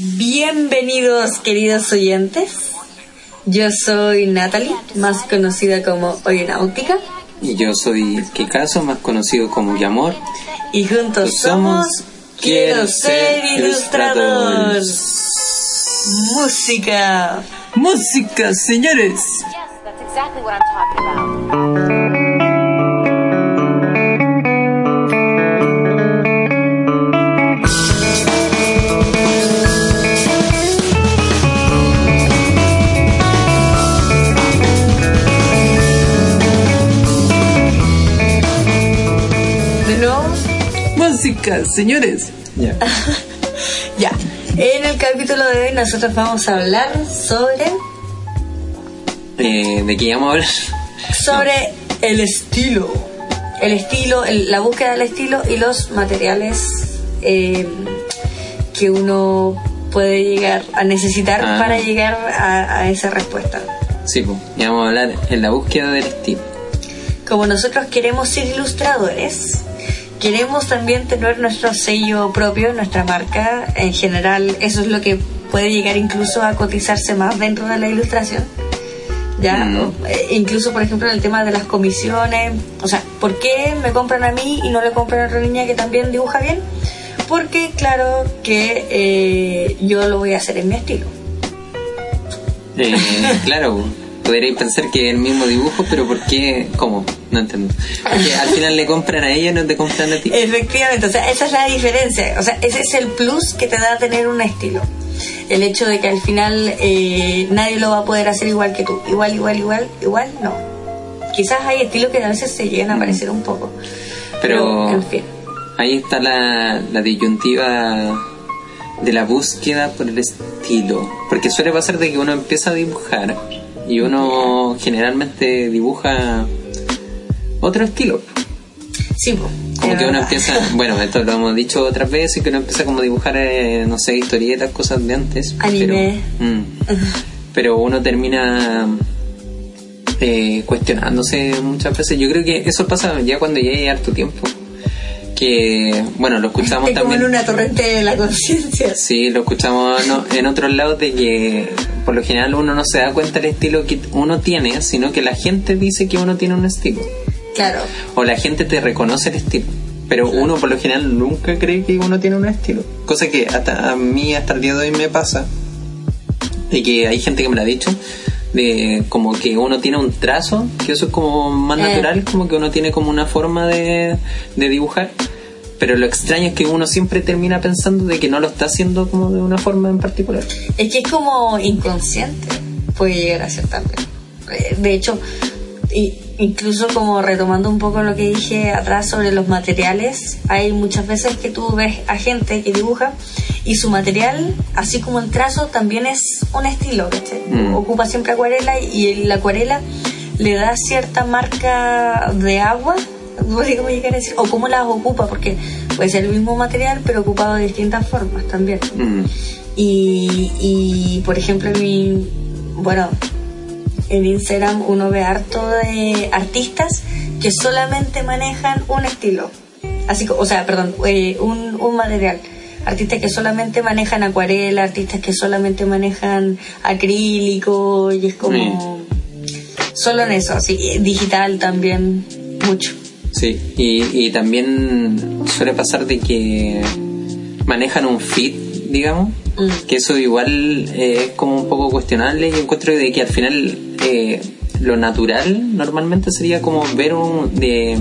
Bienvenidos queridos oyentes. Yo soy Natalie, más conocida como Oyenáutica. Y yo soy Kikazo, más conocido como Yamor. Y juntos Pues somos Quiero ser ilustrador. Música. Música, señores. Yes, that's exactly what I'm talking about. Música, señores. Ya. ya. En el capítulo de hoy nosotros vamos a hablar sobre Eh, ¿De qué vamos a hablar? sobre el estilo. El estilo, el- la búsqueda del estilo y los materiales eh, que uno puede llegar a necesitar Ah. para llegar a, a esa respuesta. Sí, pues, vamos a hablar en la búsqueda del estilo. Como nosotros queremos ser ilustradores, queremos también tener nuestro sello propio, nuestra marca. En general, eso es lo que puede llegar incluso a cotizarse más dentro de la ilustración. Ya, Mm. Eh, incluso por ejemplo en el tema de las comisiones, o sea, ¿por qué me compran a mí y no le compran a otra niña que también dibuja bien? Porque claro que eh, yo lo voy a hacer en mi estilo. Eh, claro, podríais pensar que es el mismo dibujo, pero ¿por qué? ¿Cómo? No entiendo. Porque al final le compran a ella y no te compran a ti. Efectivamente, o sea, esa es la diferencia. O sea, ese es el plus que te da tener un estilo. El hecho de que al final eh, nadie lo va a poder hacer igual que tú. Igual, igual, igual, igual, no. Quizás hay estilos que a veces se llegan a parecer un poco. Pero en fin. ahí está la, la disyuntiva de la búsqueda por el estilo. Porque suele pasar de que uno empieza a dibujar y uno generalmente dibuja otro estilo. Sí, Como que uno empieza, bueno, esto lo hemos dicho otras veces, que uno empieza como a dibujar, eh, no sé, historietas, cosas de antes. Anime. Pero, mm, pero uno termina eh, cuestionándose muchas veces. Yo creo que eso pasa ya cuando hay harto tiempo. Que, bueno, lo escuchamos Es como también. en una torrente de la conciencia. Sí, lo escuchamos no, en otros lados de que por lo general uno no se da cuenta del estilo que uno tiene, sino que la gente dice que uno tiene un estilo. Claro. O la gente te reconoce el estilo. Pero uno por lo general nunca cree que uno tiene un estilo. Cosa que hasta a mí hasta el día de hoy me pasa. Y que hay gente que me lo ha dicho. De como que uno tiene un trazo, que eso es como más Eh. natural, como que uno tiene como una forma de, de dibujar. Pero lo extraño es que uno siempre termina pensando de que no lo está haciendo como de una forma en particular. Es que es como inconsciente, puede llegar a ser también. Eh, De hecho, incluso como retomando un poco lo que dije atrás sobre los materiales, hay muchas veces que tú ves a gente que dibuja y su material, así como el trazo, también es un estilo, ¿cachai? Mm. Ocupa siempre acuarela y la acuarela le da cierta marca de agua, no sé cómo llegar a decir, o cómo las ocupa, porque puede ser el mismo material, pero ocupado de distintas formas también. Mm. Y, y, por ejemplo, en mi, bueno, en Instagram uno ve harto de artistas que solamente manejan un estilo. Así, o sea, perdón, eh, un, un material. Artistas que solamente manejan acuarela, artistas que solamente manejan acrílico, y es como. Solo en eso, así, digital también, mucho. Sí, y, y también suele pasar de que manejan un feed, digamos, Mm. que eso igual eh, es como un poco cuestionable y encuentro de que al final eh, lo natural normalmente sería como ver un, de,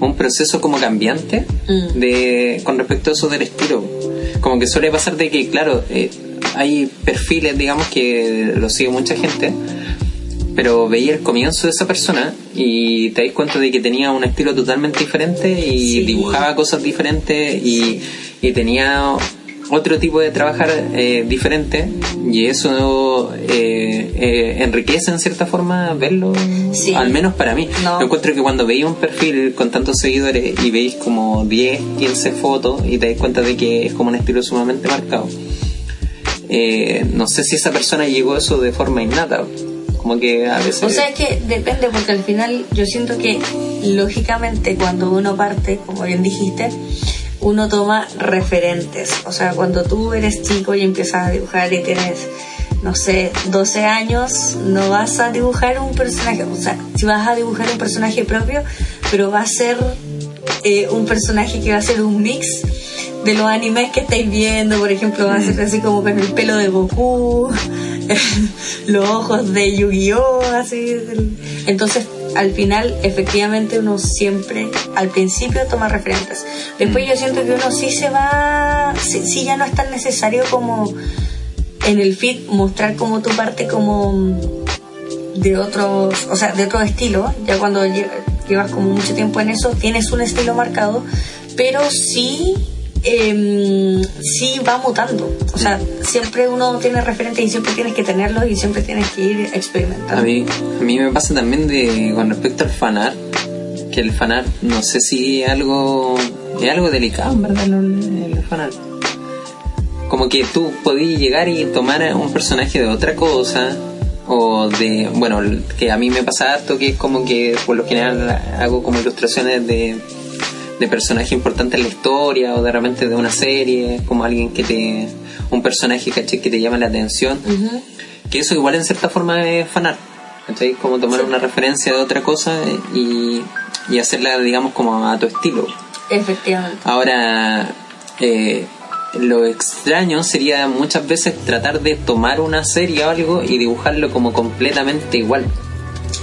un proceso como cambiante Mm. de con respecto a eso del estilo. Como que suele pasar de que, claro, eh, hay perfiles, digamos, que lo sigue mucha gente, pero veía el comienzo de esa persona y te das cuenta de que tenía un estilo totalmente diferente y Sí. dibujaba cosas diferentes y, y tenía otro tipo de trabajar eh, diferente y eso eh, eh, enriquece en cierta forma verlo Sí. al menos para mí No. Yo encuentro que cuando veis un perfil con tantos seguidores y veis como 10, 15 fotos y te das cuenta de que es como un estilo sumamente marcado eh, no sé si esa persona llegó a eso de forma innata como que a veces O sea, es que depende, porque al final yo siento que, lógicamente, cuando uno parte, como bien dijiste, uno toma referentes. O sea, cuando tú eres chico y empiezas a dibujar y tienes, no sé, 12 años, no vas a dibujar un personaje, o sea, si vas a dibujar un personaje propio, pero va a ser eh, un personaje que va a ser un mix de los animes que estáis viendo, por ejemplo, va a ser así como con el pelo de Goku, los ojos de Yu-Gi-Oh! Así. Entonces, al final, efectivamente, uno siempre, al principio, toma referentes. Después yo siento que uno sí se va, sí, sí ya no es tan necesario como en el feed mostrar como tu parte como de otros, o sea, de otro estilo, ya cuando lle- llevas como mucho tiempo en eso, tienes un estilo marcado, pero sí, em, sí va mutando. O sea, siempre uno tiene referentes y siempre tienes que tenerlos y siempre tienes que ir experimentando. A mí, a mí me pasa también de con respecto al fanart, que el fanart no sé si es algo es algo delicado, en verdad, el, el fanart. Como que tú podías llegar y tomar un personaje de otra cosa o de, bueno, que a mí me pasa harto que es como que por lo general hago como ilustraciones de de personaje importante en la historia o de repente de una serie, como alguien que te un personaje ¿cachai? que te llama la atención que eso igual en cierta forma es fanar, ¿cachai? Como tomar una referencia de otra cosa y, y hacerla, digamos, como a tu estilo. Efectivamente. Ahora, eh, lo extraño sería muchas veces tratar de tomar una serie o algo y dibujarlo como completamente igual.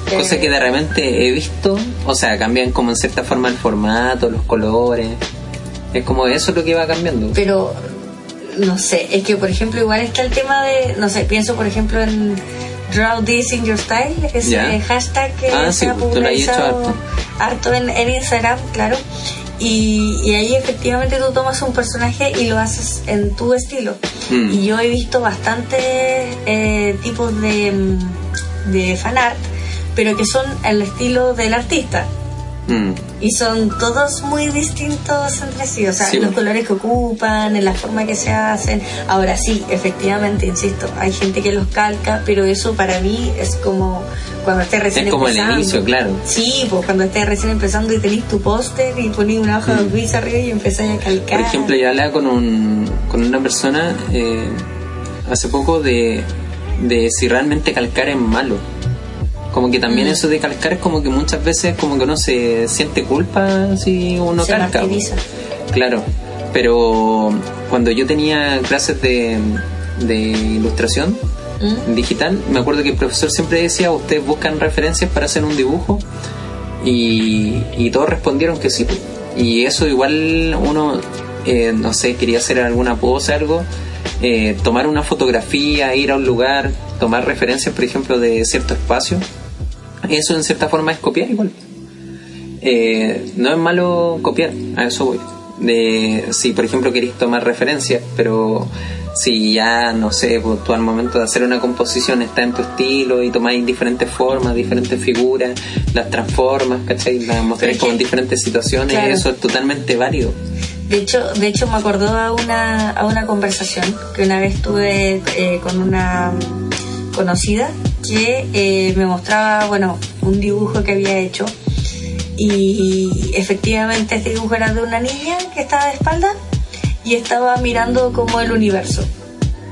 Cosa Eh, que de repente he visto, o sea, cambian como en cierta forma el formato, los colores. Es como eso lo que va cambiando. pero no sé, es que por ejemplo igual está el tema de, no sé, pienso por ejemplo en Draw This in Your Style, ese Ya. hashtag que Ah, se sí, ha has hecho popularizado harto. harto en, en Instagram, claro. Y, y ahí efectivamente tú tomas un personaje y lo haces en tu estilo. Mm. Y yo he visto bastantes eh, tipos de, de fanart, pero que son el estilo del artista. Mm. Y son todos muy distintos entre sí, o sea, Sí, los bueno. colores que ocupan, en la forma que se hacen. Ahora sí, efectivamente, insisto, hay gente que los calca, pero eso para mí es como cuando estés recién Es como el empezando. inicio, claro. Sí, pues cuando estés recién empezando y tenés tu póster y ponés una hoja de gris arriba y empezás a calcar. Mm. Por ejemplo, yo hablaba con, un, con una persona eh, hace poco de, de si realmente calcar es malo. Como que también Mm. eso de calcar es como que muchas veces como que uno se siente culpa si uno Se calca. martiriza. Claro, pero cuando yo tenía clases de, de ilustración ¿Mm? digital, me acuerdo que el profesor siempre decía, ustedes buscan referencias para hacer un dibujo y, y todos respondieron que sí. Y eso igual uno, eh, no sé, quería hacer alguna pose, algo, eh, tomar una fotografía, ir a un lugar, tomar referencias, por ejemplo, de cierto espacio. Eso en cierta forma es copiar igual. Eh, no es malo copiar, a eso voy. De, si por ejemplo queréis tomar referencias, pero si ya, no sé, pues, tú al momento de hacer una composición está en tu estilo y tomáis diferentes formas, diferentes figuras, las transformas, ¿cachai? Las mostráis como en diferentes situaciones, claro. eso es totalmente válido. De hecho, de hecho me acordó a una, a una conversación que una vez tuve eh, con una conocida que eh, me mostraba, bueno, un dibujo que había hecho y efectivamente este dibujo era de una niña que estaba de espalda y estaba mirando como el universo,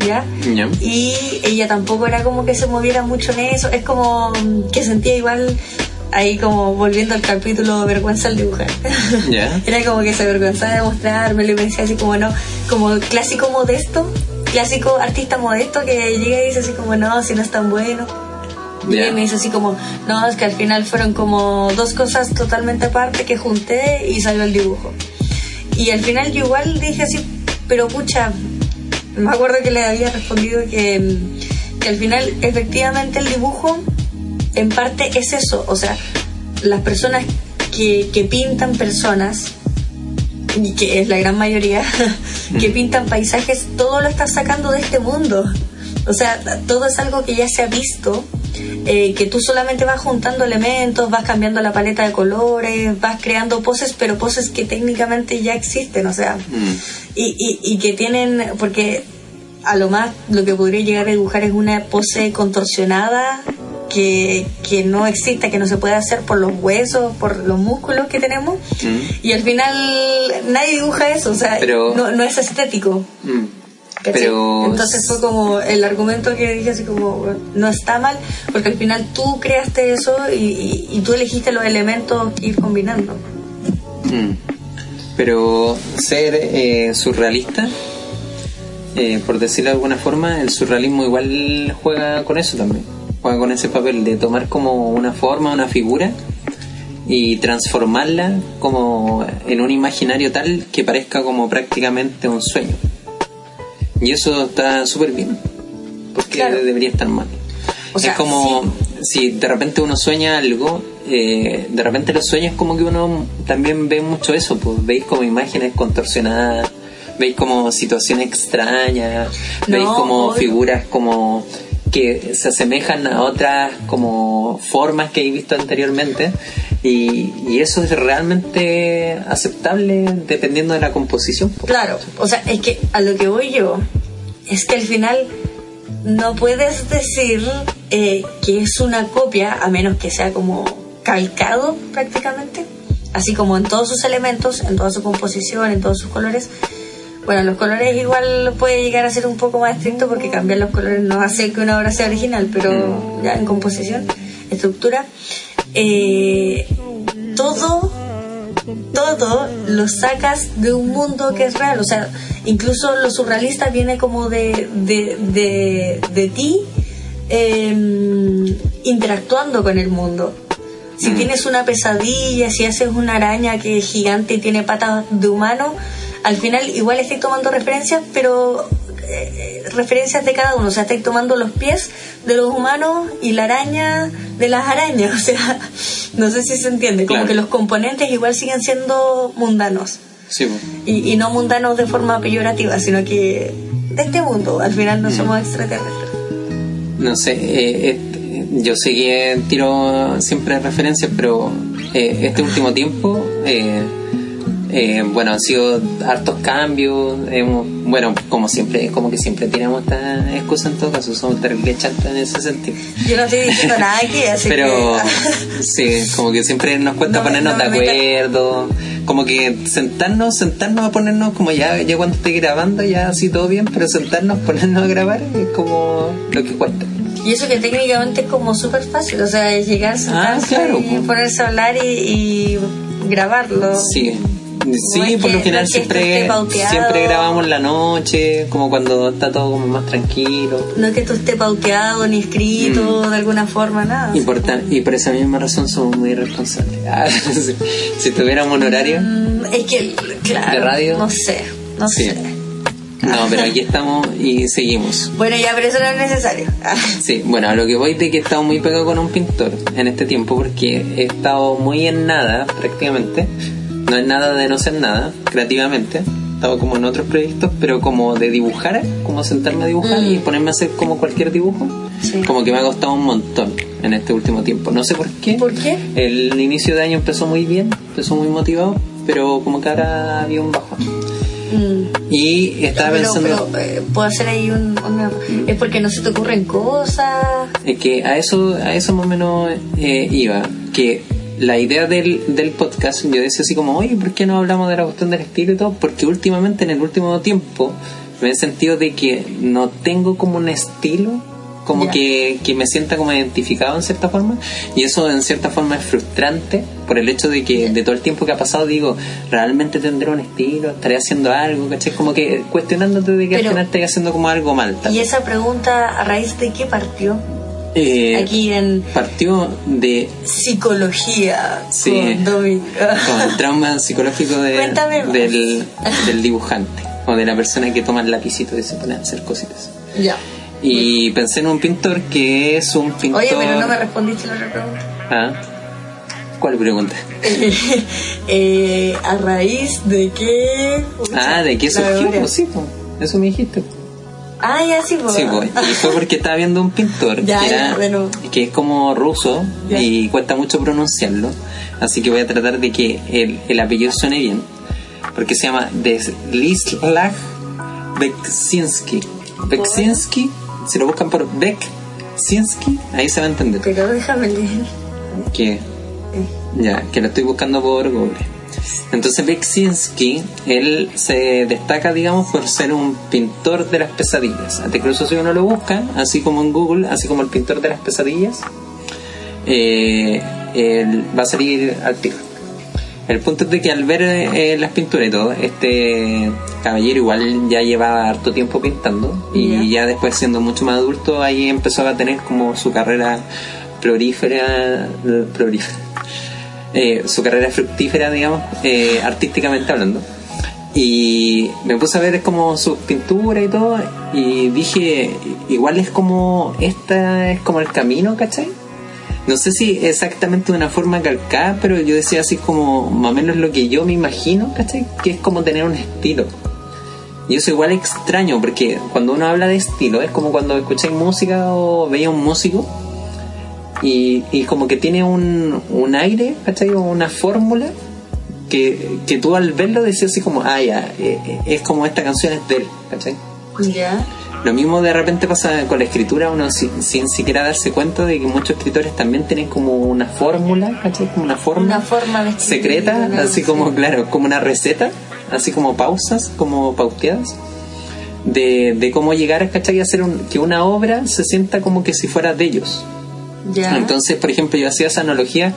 ¿ya? ¿Ya? Y ella tampoco era como que se moviera mucho en eso, es como mm, que sentía igual ahí como volviendo al capítulo vergüenza al dibujar. ¿Ya? Era como que se avergonzaba de mostrármelo y me decía así como no, como clásico modesto, clásico artista modesto que llega y dice así como no, si no es tan bueno. Y me dice así como, no, es que al final fueron como dos cosas totalmente aparte que junté y salió el dibujo. Y al final yo igual dije así, pero pucha, me acuerdo que le había respondido que, que al final efectivamente el dibujo en parte es eso, o sea, las personas que, que pintan personas, y que es la gran mayoría, que pintan paisajes, todo lo están sacando de este mundo. O sea, todo es algo que ya se ha visto, eh, que tú solamente vas juntando elementos, vas cambiando la paleta de colores, vas creando poses, pero poses que técnicamente ya existen, o sea, Mm. y, y, y que tienen, porque a lo más lo que podría llegar a dibujar es una pose contorsionada que, que no exista, que no se puede hacer por los huesos, por los músculos que tenemos. Mm. Y al final nadie dibuja eso, o sea, Pero- no, no es estético. Mm. Pero Entonces fue como el argumento que dije así como, no está mal, porque al final tú creaste eso y, y- y tú elegiste los elementos que ir combinando. Mm. Pero ser eh, surrealista, eh, por decirlo de alguna forma, el surrealismo igual juega con eso también. Juega con ese papel de tomar como una forma, una figura y transformarla como en un imaginario tal que parezca como prácticamente un sueño. Y eso está súper bien, porque Claro. debería estar mal. O sea, es como si de repente uno sueña algo, eh, de repente los sueños como que uno también ve mucho eso, pues veis como imágenes contorsionadas, veis como situaciones extrañas, No, veis como obvio. figuras como que se asemejan a otras como formas que he visto anteriormente y, eso es realmente aceptable dependiendo de la composición. pues. Claro, o sea, es que a lo que voy yo es que al final no puedes decir eh, que es una copia a menos que sea como calcado prácticamente, así como en todos sus elementos, en toda su composición, en todos sus colores. Bueno, los colores igual puede llegar a ser un poco más estricto porque cambiar los colores no hace que una obra sea original, pero ya en composición, estructura, eh, todo todo lo sacas de un mundo que es real. O sea, incluso lo surrealista viene como de, de, de, de ti eh, interactuando con el mundo. Si Mm. tienes una pesadilla, si haces una araña que es gigante y tiene patas de humano, al final igual estáis tomando referencias, pero eh, referencias de cada uno. O sea, estáis tomando los pies de los humanos y la araña de las arañas. O sea, no sé si se entiende. Como Claro. que los componentes igual siguen siendo mundanos. Sí. Y, y no mundanos de forma peyorativa, sino que de este mundo. Al final no somos extraterrestres. No sé, eh, este, yo sé que tiro siempre referencias, pero eh, este último tiempo, eh, eh, bueno, han sido hartos cambios. hemos- bueno, como siempre, como que siempre tenemos esta excusa en todo caso, somos terrible chantas en ese sentido. Yo no estoy diciendo nada aquí, así Pero que... sí, como que siempre nos cuesta No ponernos no de me acuerdo, como que sentarnos, sentarnos a ponernos, como ya, ya cuando esté grabando ya así todo bien, pero sentarnos, ponernos a grabar es como lo que cuesta. Y eso que técnicamente es como súper fácil, o sea, es llegar, sentarse claro, y ponerse a hablar y, y grabarlo. Sí, sí, por que- lo general no siempre, siempre grabamos la noche, como cuando está todo como más tranquilo. No es que esto esté pauteado ni escrito Mm. de alguna forma, nada. Y por, tan- y por esa misma razón somos muy irresponsables. Ah, si, si tuviéramos un horario, Mm, Es que, claro, ¿De radio? no sé, no Sí. sé. no, pero aquí estamos y seguimos. Bueno, ya, pero eso no es necesario. Sí, bueno, a lo que voy de que he estado muy pegado con un pintor en este tiempo porque he estado muy en nada prácticamente. No es nada de no ser nada, creativamente. He estado como en otros proyectos, pero como de dibujar, como sentarme a dibujar y ponerme a hacer como cualquier dibujo. Sí. Como que me ha costado un montón en este último tiempo. No sé por qué. ¿Por qué? El inicio de año empezó muy bien, empezó muy motivado, pero como que ahora había un bajón. Mm. Y estaba pero, pensando... pero, eh, puedo hacer ahí un, una- Es porque no se te ocurren cosas. Es que a eso, a eso más o menos eh, iba. Que la idea del, del podcast, yo decía así como, oye, ¿por qué no hablamos de la cuestión del estilo y todo? Porque últimamente, en el último tiempo, me he sentido de que no tengo como un estilo, como que, que me sienta como identificado en cierta forma. Y eso en cierta forma es frustrante por el hecho de que de todo el tiempo que ha pasado digo, ¿realmente tendré un estilo? ¿Estaré haciendo algo? ¿Cachai? Como que cuestionándote de que Pero- al final estaré haciendo como algo mal. Y esa pregunta, ¿a raíz de qué partió? Eh, Aquí en partió de psicología Sí. con el trauma psicológico de- del, del dibujante o de la persona que toma el lapicito y se pone a hacer cositas. ya. Y pensé en un pintor que es un pintor. Oye, pero no me respondiste la otra pregunta. Ah, ¿Cuál pregunta? Eh, ¿A raíz de qué? Ah, ¿de qué surgió? Pues sí, eso me dijiste. Ah, ya sí, pues. Sí, pues. Y fue porque estaba viendo un pintor Ya, que, era- bueno. que es como ruso Ya. y cuesta mucho pronunciarlo. Así que voy a tratar de que el, el apellido suene bien. Porque se llama Deslislav Beksinski. Beksinski, si lo buscan por Beksinski, ahí se va a entender. Pero déjame leer. Que, ya, que lo estoy buscando por Google. Entonces Beksinski, él se destaca, digamos, por ser un pintor de las pesadillas. Incluso si uno lo busca, así como en Google, así como el pintor de las pesadillas, eh, él va a salir al tiro. El punto es de que al ver eh, las pinturas y todo, este caballero igual ya llevaba harto tiempo pintando y ya después siendo mucho más adulto ahí empezó a tener como su carrera prolífera, prolífera eh, su carrera fructífera, digamos, eh, artísticamente hablando. Y me puse a ver como sus pinturas y todo y dije, igual es como, esta es como el camino, ¿cachai? No sé si exactamente de una forma calcada, pero yo decía así como más o menos lo que yo me imagino, ¿cachai? Que es como tener un estilo. Y eso igual extraño, porque cuando uno habla de estilo, es como cuando escucháis música o veía un músico y, y como que tiene un, un aire, ¿cachai? Una fórmula que, que tú al verlo decías así como, ah, ya, eh, eh, es como esta canción es de él, ¿cachai? Ya. Lo mismo de repente pasa con la escritura, uno sin, sin siquiera darse cuenta de que muchos escritores también tienen como una fórmula, ¿cachai? Como una fórmula Una forma de secreta, una- así como, claro, como una receta, así como pausas, como pauteadas, de, de cómo llegar, ¿cachai? A hacer un, que una obra se sienta como que si fuera de ellos. Ya. Entonces, por ejemplo, yo hacía esa analogía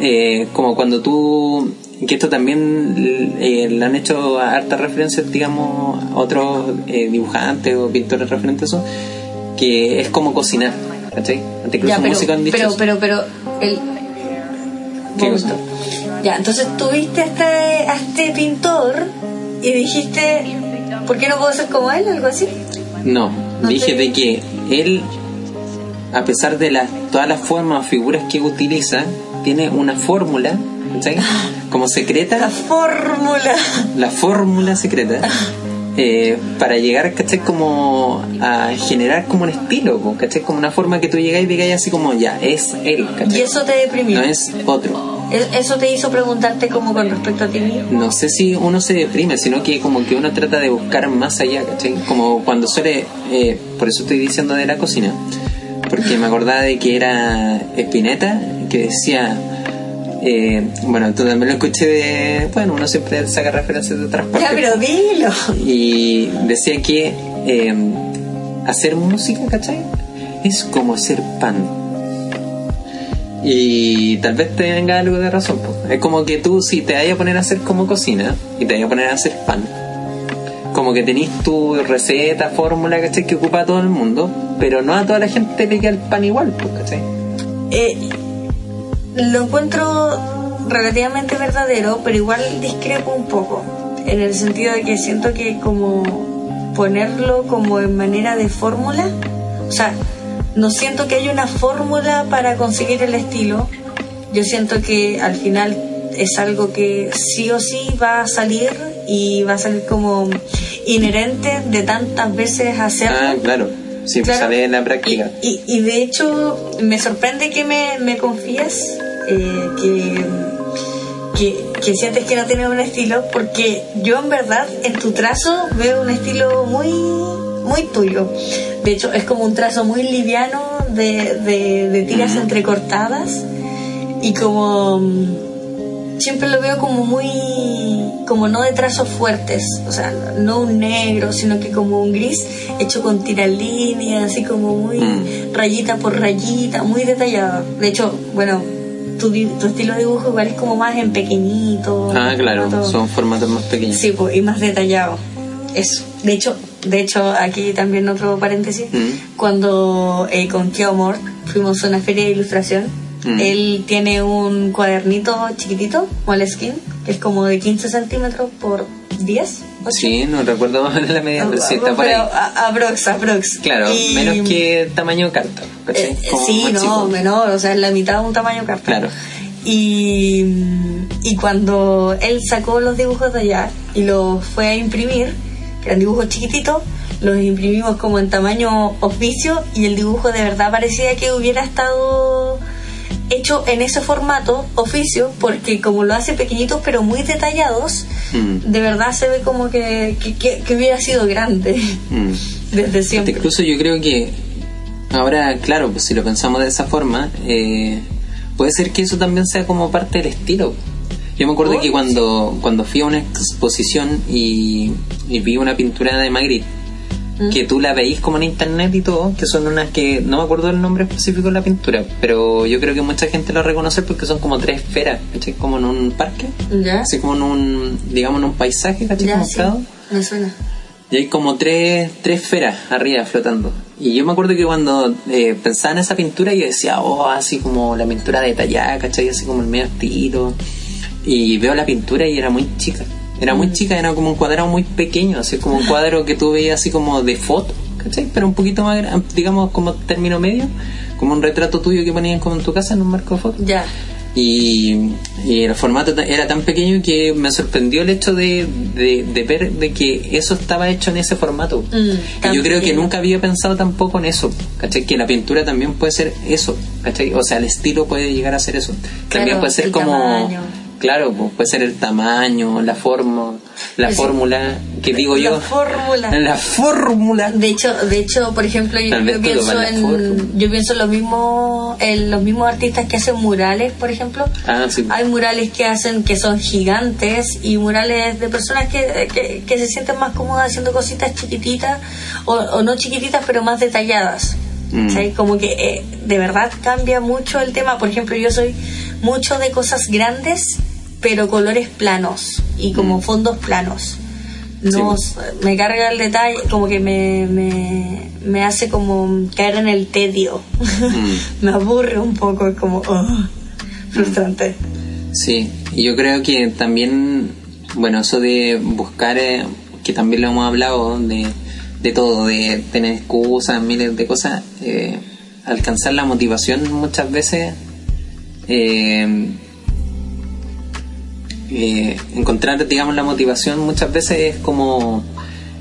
eh, como cuando tú, que esto también eh, le han hecho hartas referencias, digamos, a otros eh, dibujantes o pintores referentes a eso, que es como cocinar, ¿cachai? Hasta Incluso Ya, pero, músicos han dicho pero, pero, pero, el... ¿Qué? Ya, entonces tuviste a este, a este pintor y dijiste, ¿por qué no puedo ser como él? Algo así. No, No dije te- de que él, a pesar de las, todas las formas o figuras que utiliza, tiene una fórmula, ¿cachai? Como La secreta, fórmula. la fórmula secreta, eh, para llegar, ¿cachai? Como a generar como un estilo, ¿cachai? Como una forma que tú llegáis y digáis así como, ya, es él, Y ¿cachai? eso te deprimió. No es otro. E- Eso te hizo preguntarte como con respecto a ti mismo. no sé si uno se deprime, sino que como que uno trata de buscar más allá, ¿cachai? Como cuando suele, eh, por eso estoy diciendo de la cocina, porque me acordaba de que era Spinetta, que decía, eh, bueno, tú también lo escuché de, bueno, uno siempre saca referencias de otras partes. Ya, pero dilo. Y decía que eh, hacer música, ¿cachai? Es como hacer pan. Y tal vez tenga algo de razón. po. Es como que tú, si te vayas a poner a hacer como cocina y te vayas a poner a hacer pan, como que tenés tu receta, fórmula, ¿cachai? Que ocupa a todo el mundo, pero no a toda la gente le queda el pan igual, pues, ¿cachai? Eh, lo encuentro relativamente verdadero, pero igual discrepo un poco. En el sentido de que siento que como ponerlo como en manera de fórmula, o sea, no siento que haya una fórmula para conseguir el estilo. Yo siento que al final es algo que sí o sí va a salir y va a salir como inherente de tantas veces hacerlo. Ah, claro. Sí, pues Claro. sale en la práctica. Y, y de hecho, me sorprende que me, me confíes eh, que, que, que sientes que no tienes un estilo, porque yo en verdad en tu trazo veo un estilo muy, muy tuyo. De hecho, es como un trazo muy liviano de, de, de tiras entrecortadas y como siempre lo veo como muy como no de trazos fuertes o sea no un negro sino que como un gris hecho con tiralíneas así como muy Mm. rayita por rayita muy detallado de hecho bueno tu, tu estilo de dibujo igual es como más en pequeñito Ah, claro, formato- son formatos más pequeños. sí pues, y más detallado eso de hecho de hecho aquí también otro paréntesis Mm. cuando eh, con Keo Mort fuimos a una feria de ilustración Mm. él tiene un cuadernito chiquitito Moleskine que es como de 15 centímetros por 10 8. Sí, no recuerdo más la medida, pero sí está por ahí. Aprox, aprox. Claro, Y- menos que tamaño carta. eh, sí, no, chico. menor, o sea, la mitad de un tamaño carta. Claro. Y, y cuando él sacó los dibujos de allá y los fue a imprimir, que eran dibujos chiquititos, los imprimimos como en tamaño oficio y el dibujo de verdad parecía que hubiera estado hecho en ese formato oficio porque como lo hace pequeñitos pero muy detallados, Mm, de verdad se ve como que, que, que- que hubiera sido grande mm. desde siempre. Incluso yo creo que Ahora, claro, pues si lo pensamos de esa forma, eh, puede ser que eso también sea como parte del estilo. Yo me acuerdo Oh, que cuando, cuando fui a una exposición y, y vi una pintura de Magritte, ¿Mm? que tú la veís como en internet y todo, que son unas que no me acuerdo el nombre específico de la pintura, pero yo creo que mucha gente lo reconoce porque son como tres esferas, ¿cachai? Como en un parque, ¿Ya? así como en un, digamos, en un paisaje, ¿cachai? Ya, como sí. prado. Me suena. Y hay como tres, tres esferas arriba flotando. Y yo me acuerdo que cuando eh, pensaba en esa pintura, yo decía, oh, así como la pintura detallada, ¿cachai? Así como el medio estilo. Y veo la pintura y era muy chica. Era muy chica, era como un cuadrado muy pequeño, así como un cuadro que tú veías así como de foto, ¿cachai? Pero un poquito más, digamos, como término medio, como un retrato tuyo que ponían como en tu casa en un marco de foto. Ya. Y, y el formato era tan pequeño que me sorprendió el hecho de, de, de ver de que eso estaba hecho en ese formato. Mm, y yo creo que nunca había pensado tampoco en eso, ¿cachai? Que la pintura también puede ser eso, ¿cachai? O sea, el estilo puede llegar a ser eso. También puede ser como... tamaño. Claro, pues, puede ser el tamaño, la forma, la sí. fórmula, que digo La yo. fórmula. La fórmula. De hecho, de hecho, por ejemplo, yo, pienso en la yo pienso mismos en los mismos artistas que hacen murales, por ejemplo. Ah, sí. Hay murales que hacen que son gigantes y murales de personas que, que, que se sienten más cómodas haciendo cositas chiquititas o, o no chiquititas pero más detalladas. Mm. ¿Cachai? Como que eh, de verdad cambia mucho el tema. Por ejemplo, yo soy mucho de cosas grandes pero colores planos y como Mm. fondos planos. No, Sí. me carga el detalle, como que me, me, me hace como caer en el tedio. Mm. me aburre un poco, es como oh, frustrante. Sí, y yo creo que también, bueno, eso de buscar, eh, que también lo hemos hablado, de, de todo, de tener excusas, miles de cosas, eh, alcanzar la motivación muchas veces, eh, eh, encontrar, digamos, la motivación muchas veces es como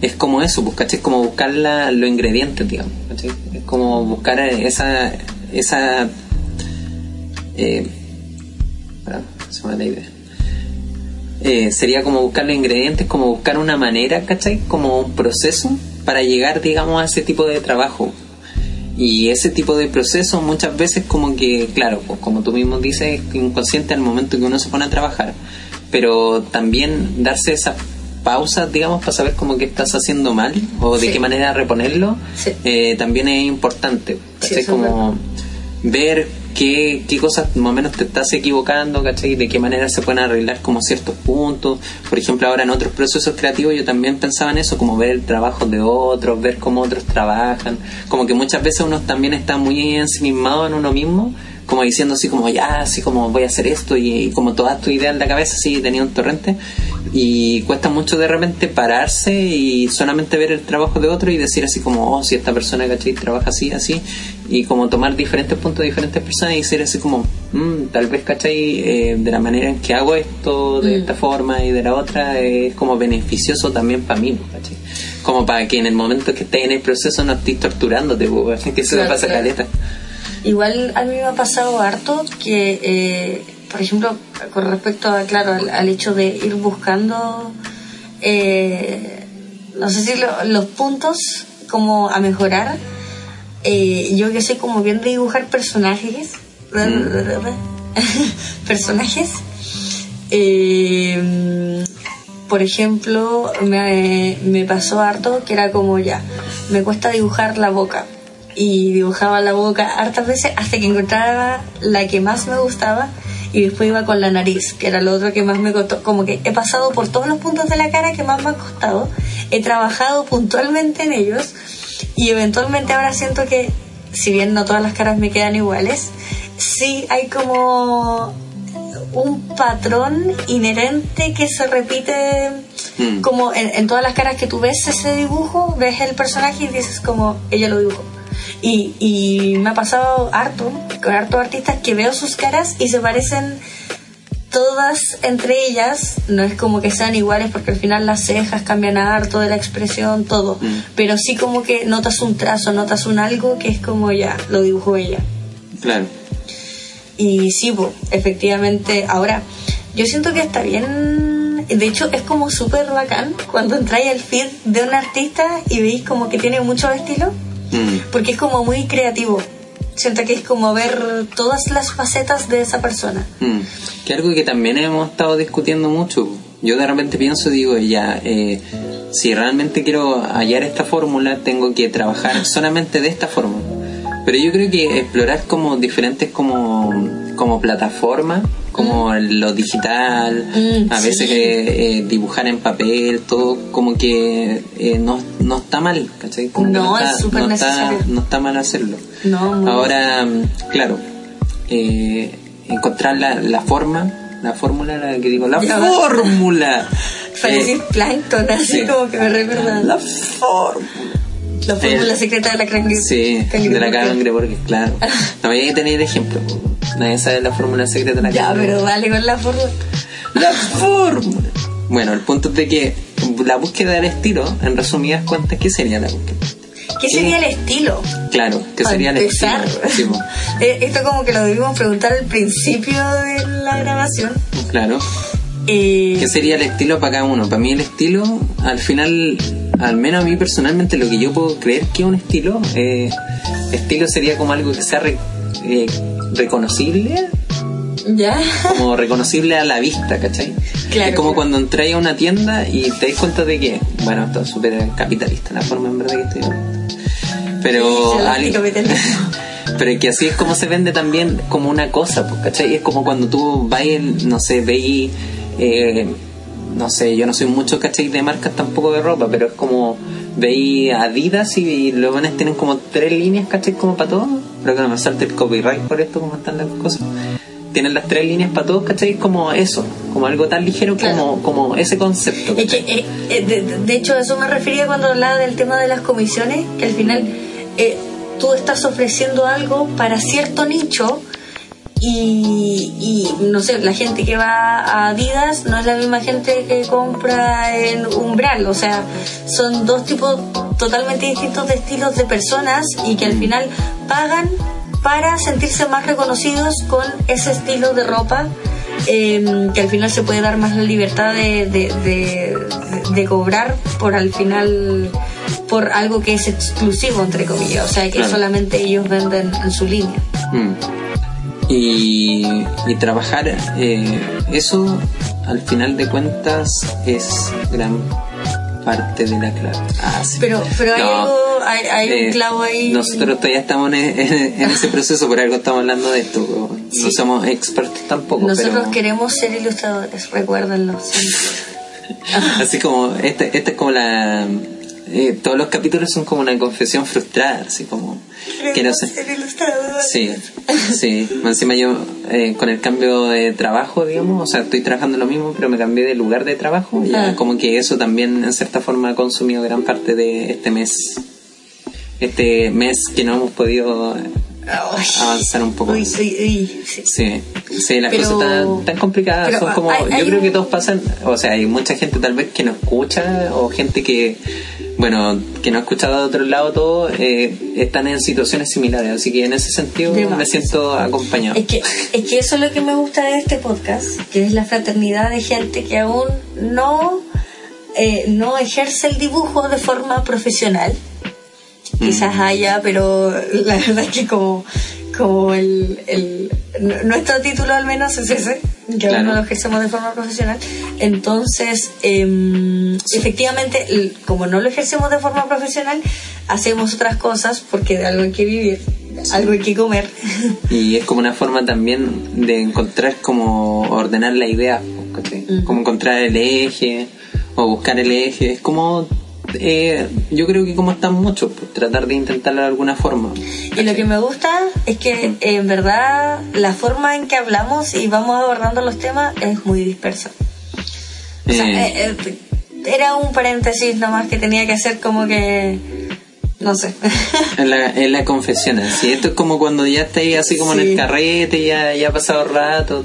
es como eso, pues. Es como buscar la- los ingredientes, digamos, ¿cachai? Es como buscar esa esa eh, se me la idea. Eh, sería como buscar los ingredientes, como buscar una manera, ¿cachai? Como un proceso para llegar, digamos, a ese tipo de trabajo. Y ese tipo de proceso muchas veces como que, claro, pues como tú mismo dices, es inconsciente al momento que uno se pone a trabajar. Pero también darse esas pausas, digamos, para saber cómo que estás haciendo mal o de Sí. qué manera reponerlo, Sí. eh, también es importante. es como ver qué, qué cosas más o menos te estás equivocando, ¿cachai? De qué manera se pueden arreglar como ciertos puntos. Por ejemplo, ahora en otros procesos creativos yo también pensaba en eso, como ver el trabajo de otros, ver cómo otros trabajan. Como que muchas veces uno también está muy ensimismado en uno mismo, como diciendo así como, ya, así como voy a hacer esto y, y como toda tu idea en la cabeza, así tenía un torrente. Y cuesta mucho de repente pararse y solamente ver el trabajo de otro y decir así como, oh, si esta persona, ¿cachai? Trabaja así, así. Y como tomar diferentes puntos de diferentes personas y decir así como, "Mm, tal vez, ¿cachai? Eh, de la manera en que hago esto, de Mm. esta forma y de la otra, es como beneficioso también para mí, ¿cachai? Como para que en el momento que estés en el proceso no estés torturándote, pues, que eso me Claro, pasa claro. caleta. Igual a mí me ha pasado harto que, eh, por ejemplo, con respecto a, claro, al, hecho de ir buscando, eh, no sé si lo- los puntos como a mejorar, eh, yo que sé como bien de dibujar personajes, personajes, eh, por ejemplo, me, me pasó harto que era como ya, me cuesta dibujar la boca. Y dibujaba la boca hartas veces hasta que encontraba la que más me gustaba y después iba con la nariz, que era lo otro que más me costó. Como que he pasado por todos los puntos de la cara que más me ha costado, he trabajado puntualmente en ellos y eventualmente ahora siento que, si bien no todas las caras me quedan iguales, sí hay como un patrón inherente que se repite Mm. como en, en todas las caras que tú ves ese dibujo, ves el personaje y dices como ella lo dibujó. Y, y me ha pasado harto, con harto artistas que veo sus caras y se parecen todas entre ellas, no es como que sean iguales porque al final las cejas cambian harto de la expresión, todo, Mm. pero sí como que notas un trazo, notas un algo que es como ya, lo dibujó ella. Claro. Y sí, efectivamente, ahora, yo siento que está bien, de hecho es como súper bacán cuando entráis al feed de un artista y veis como que tiene mucho estilo, Mm. porque es como muy creativo. Siento que es como ver todas las facetas de esa persona. Mm. Que algo que también hemos estado discutiendo mucho. Yo de repente pienso, digo, ya, eh, si realmente quiero hallar esta fórmula, tengo que trabajar solamente de esta forma. Pero yo creo que explorar como diferentes como, como plataformas, como lo digital, Mm, a veces eh, eh, dibujar en papel, todo como que eh, no, no está mal, ¿cachai? Como No, está, es súper no está- no está mal hacerlo. No, Ahora, mm, claro, eh, encontrar la, la forma, la fórmula, la que digo, la fórmula. Para Eh, decir plankton, así sí. como que me recuerda la fórmula. la fórmula Eh, secreta de la cangre. Sí, de la cangre, porque claro. No había que tener ejemplo. Nadie sabe la fórmula secreta de la Ya, pero dale con la fórmula. La fórmula. Bueno, el punto es de que la búsqueda del estilo, en resumidas cuentas, ¿qué sería la búsqueda? ¿Qué sería el estilo? Claro, ¿qué sería el empezar. estilo? Sí. Eh, Esto como que lo debimos preguntar al principio de la grabación. claro. Eh, ¿Qué sería el estilo para cada uno? Para mí el estilo, al final, al menos a mí personalmente, lo que yo puedo creer que es un estilo, eh, estilo sería como algo que sea re- eh, reconocible, ¿Ya? como reconocible a la vista, ¿cachai? Claro, es como claro. cuando entráis a una tienda y te das cuenta de que, bueno, esto es súper capitalista, la forma en verdad que estoy hablando. Pero, Sí, alguien- pero que así es como se vende también como una cosa, pues, ¿cachai? Es como cuando tú vas, en, no sé, veis, eh, no sé, yo no soy mucho, ¿cachai? De marcas tampoco de ropa, pero es como veis Adidas y, los buenos tienen como tres líneas, ¿cachai? Como para todos. Pero que no me salte el copyright por esto, como están las cosas. Tienen las tres líneas para todos, ¿cachai? Como eso, como algo tan ligero Claro. como, como ese concepto. Es que, eh, eh, de, de- de hecho, eso me refería cuando hablaba del tema de las comisiones, que al final eh, tú estás ofreciendo algo para cierto nicho y, y, no sé, la gente que va a Adidas no es la misma gente que compra en Umbral, o sea, son dos tipos totalmente distintos de estilos de personas y que al final pagan para sentirse más reconocidos con ese estilo de ropa eh, que al final se puede dar más la libertad de, de, de- de cobrar por al final por algo que es exclusivo entre comillas o sea que Claro. solamente ellos venden en su línea Mm. Y, y trabajar eh, eso al final de cuentas es gran parte de la clave. Ah, sí. pero pero hay No, algo hay, hay eh, un clavo ahí Nosotros todavía estamos en, en- en ese proceso, por algo estamos hablando de esto. No somos expertos tampoco. nosotros pero, queremos ser ilustradores recuérdenlo. Así como, este, esta es como la. Eh, todos los capítulos son como una confesión frustrada, así como. Ser. ser ilustradores Sí, sí. Encima yo, eh, con el cambio de trabajo, digamos, o sea, estoy trabajando lo mismo, pero me cambié de lugar de trabajo. Y Ah. como que eso también, en cierta forma, ha consumido gran parte de este mes. Este mes que no hemos podido. Avanzar un poco. Uy, uy, uy, sí. Sí, sí, las Pero- cosas tan, tan complicadas pero son como. hay- hay yo creo un- que todos pasan. O sea, hay mucha gente tal vez que no escucha, o gente que, bueno, que no ha escuchado de otro lado todo, eh, están en situaciones similares. Así que en ese sentido De me más. siento acompañado. Es que, es que eso es lo que me gusta de este podcast, que es la fraternidad de gente que aún no, eh, no ejerce el dibujo de forma profesional. Quizás haya, pero la verdad es que como, como el, el- nuestro título al menos es ese, que aún Claro. no lo ejercemos de forma profesional. Entonces, em, efectivamente, como no lo ejercemos de forma profesional, hacemos otras cosas porque de algo hay que vivir, algo hay que comer. Y es como una forma también de encontrar como ordenar la idea, ¿cachai? como encontrar el eje o buscar el eje. Es como, eh, yo creo que como están muchos, pues, tratar de intentarlo de alguna forma. Y lo que me gusta es que en verdad la forma en que hablamos y vamos abordando los temas es muy dispersa. O sea, Eh, eh, eh, era un paréntesis nomás que tenía que hacer como que... No sé. En la, la confesión, así. Esto es como cuando ya estáis así como en el carrete, ya, ya ha pasado rato.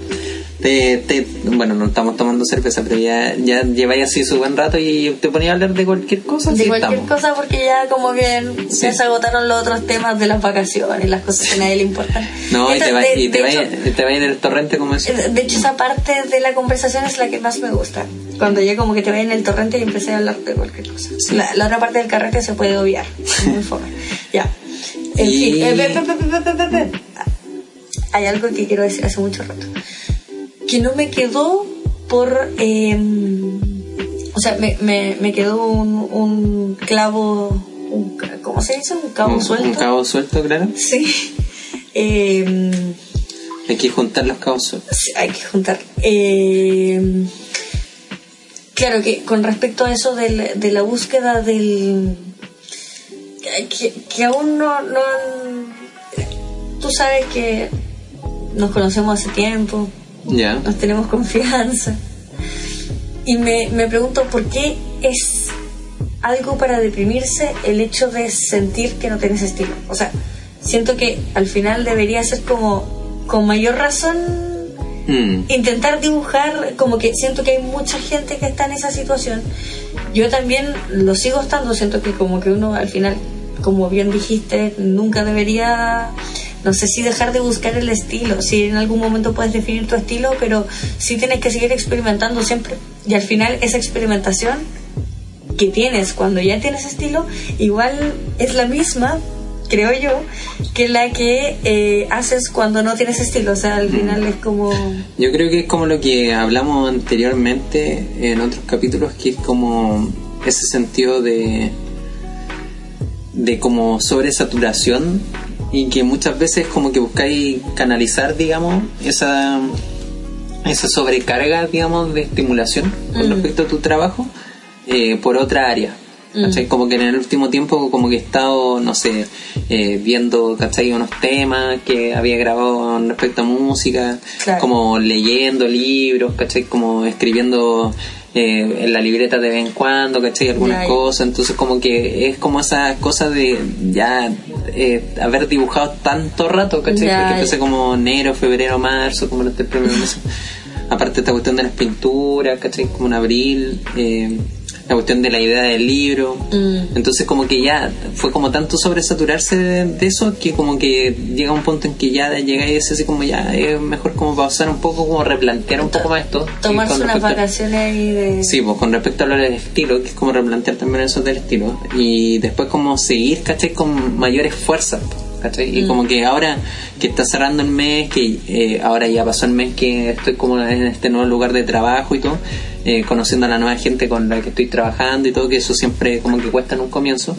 Te, te- bueno, no estamos tomando cerveza, pero ya, ya lleváis así su buen rato y te ponías a hablar de cualquier cosa. de cualquier estamos. cosa porque ya como que Sí. ya se agotaron los otros temas de las vacaciones, las cosas que a nadie le importan. No, y te vas de- y te vas hecho- te en el torrente como eso. De hecho, esa parte de la conversación es la que más me gusta. Cuando ya como que te ve en el torrente y empecé a hablar de cualquier cosa. La, la otra parte del carrete se puede obviar. Muy fome. Ya. En Y- fin. eh. Hay algo que quiero decir hace mucho rato. Que no me quedó por... eh, o sea, me, me, me quedó un, un clavo... un ¿Cómo se dice? Un cabo Un- suelto. Un cabo suelto, claro. Sí. Eh, Hay que juntar los cabos sueltos. Sí, hay que juntar. Eh, claro que con respecto a eso del- de la búsqueda del... Que, que aún no, no han- Tú sabes que nos conocemos hace tiempo, Ya. nos tenemos confianza. Y me, me pregunto por qué es algo para deprimirse el hecho de sentir que no tienes estilo. O sea, siento que al final debería ser como con mayor razón Mm. intentar dibujar, como que siento que hay mucha gente que está en esa situación. Yo también lo sigo estando, siento que como que uno al final, como bien dijiste, nunca debería, no sé si dejar de buscar el estilo, si en algún momento puedes definir tu estilo, pero sí tienes que seguir experimentando siempre. Y al final esa experimentación que tienes cuando ya tienes estilo, igual es la misma, creo yo, que la que eh, haces cuando no tienes estilo. O sea, al final es como... Yo creo que es como lo que hablamos anteriormente en otros capítulos, que es como ese sentido de de como sobresaturación y que muchas veces como que buscáis canalizar, digamos, esa esa sobrecarga, digamos, de estimulación con Mm. respecto a tu trabajo eh, por otra área. ¿cachai? Como que en el último tiempo como que he estado, no sé, eh, viendo, ¿cachai? Unos temas que había grabado respecto a música, Claro. como leyendo libros, ¿cachai? Como escribiendo eh, en la libreta de vez en cuando, ¿cachai? Algunas cosas, entonces como que es como esa cosa de ya eh, haber dibujado tanto rato, ¿cachai? Porque empecé como enero, febrero, marzo, como los tres primeros meses. Aparte esta cuestión de las pinturas, ¿cachai? Como en abril, eh, la cuestión de la idea del libro. Mm. Entonces como que ya fue como tanto sobresaturarse de, de eso que como que llega un punto en que ya llega y es así como ya es mejor como pausar un poco, como replantear un poco más esto. Tomarse unas vacaciones ahí de... Sí, pues con respecto a lo del estilo, que es como replantear también eso del estilo. Y después como seguir, ¿cachai? Con mayores fuerzas, ¿cachai? Y como que ahora que está cerrando el mes, que eh, ahora ya pasó el mes que estoy como en este nuevo lugar de trabajo y todo, eh, conociendo a la nueva gente con la que estoy trabajando y todo, que eso siempre como que cuesta en un comienzo.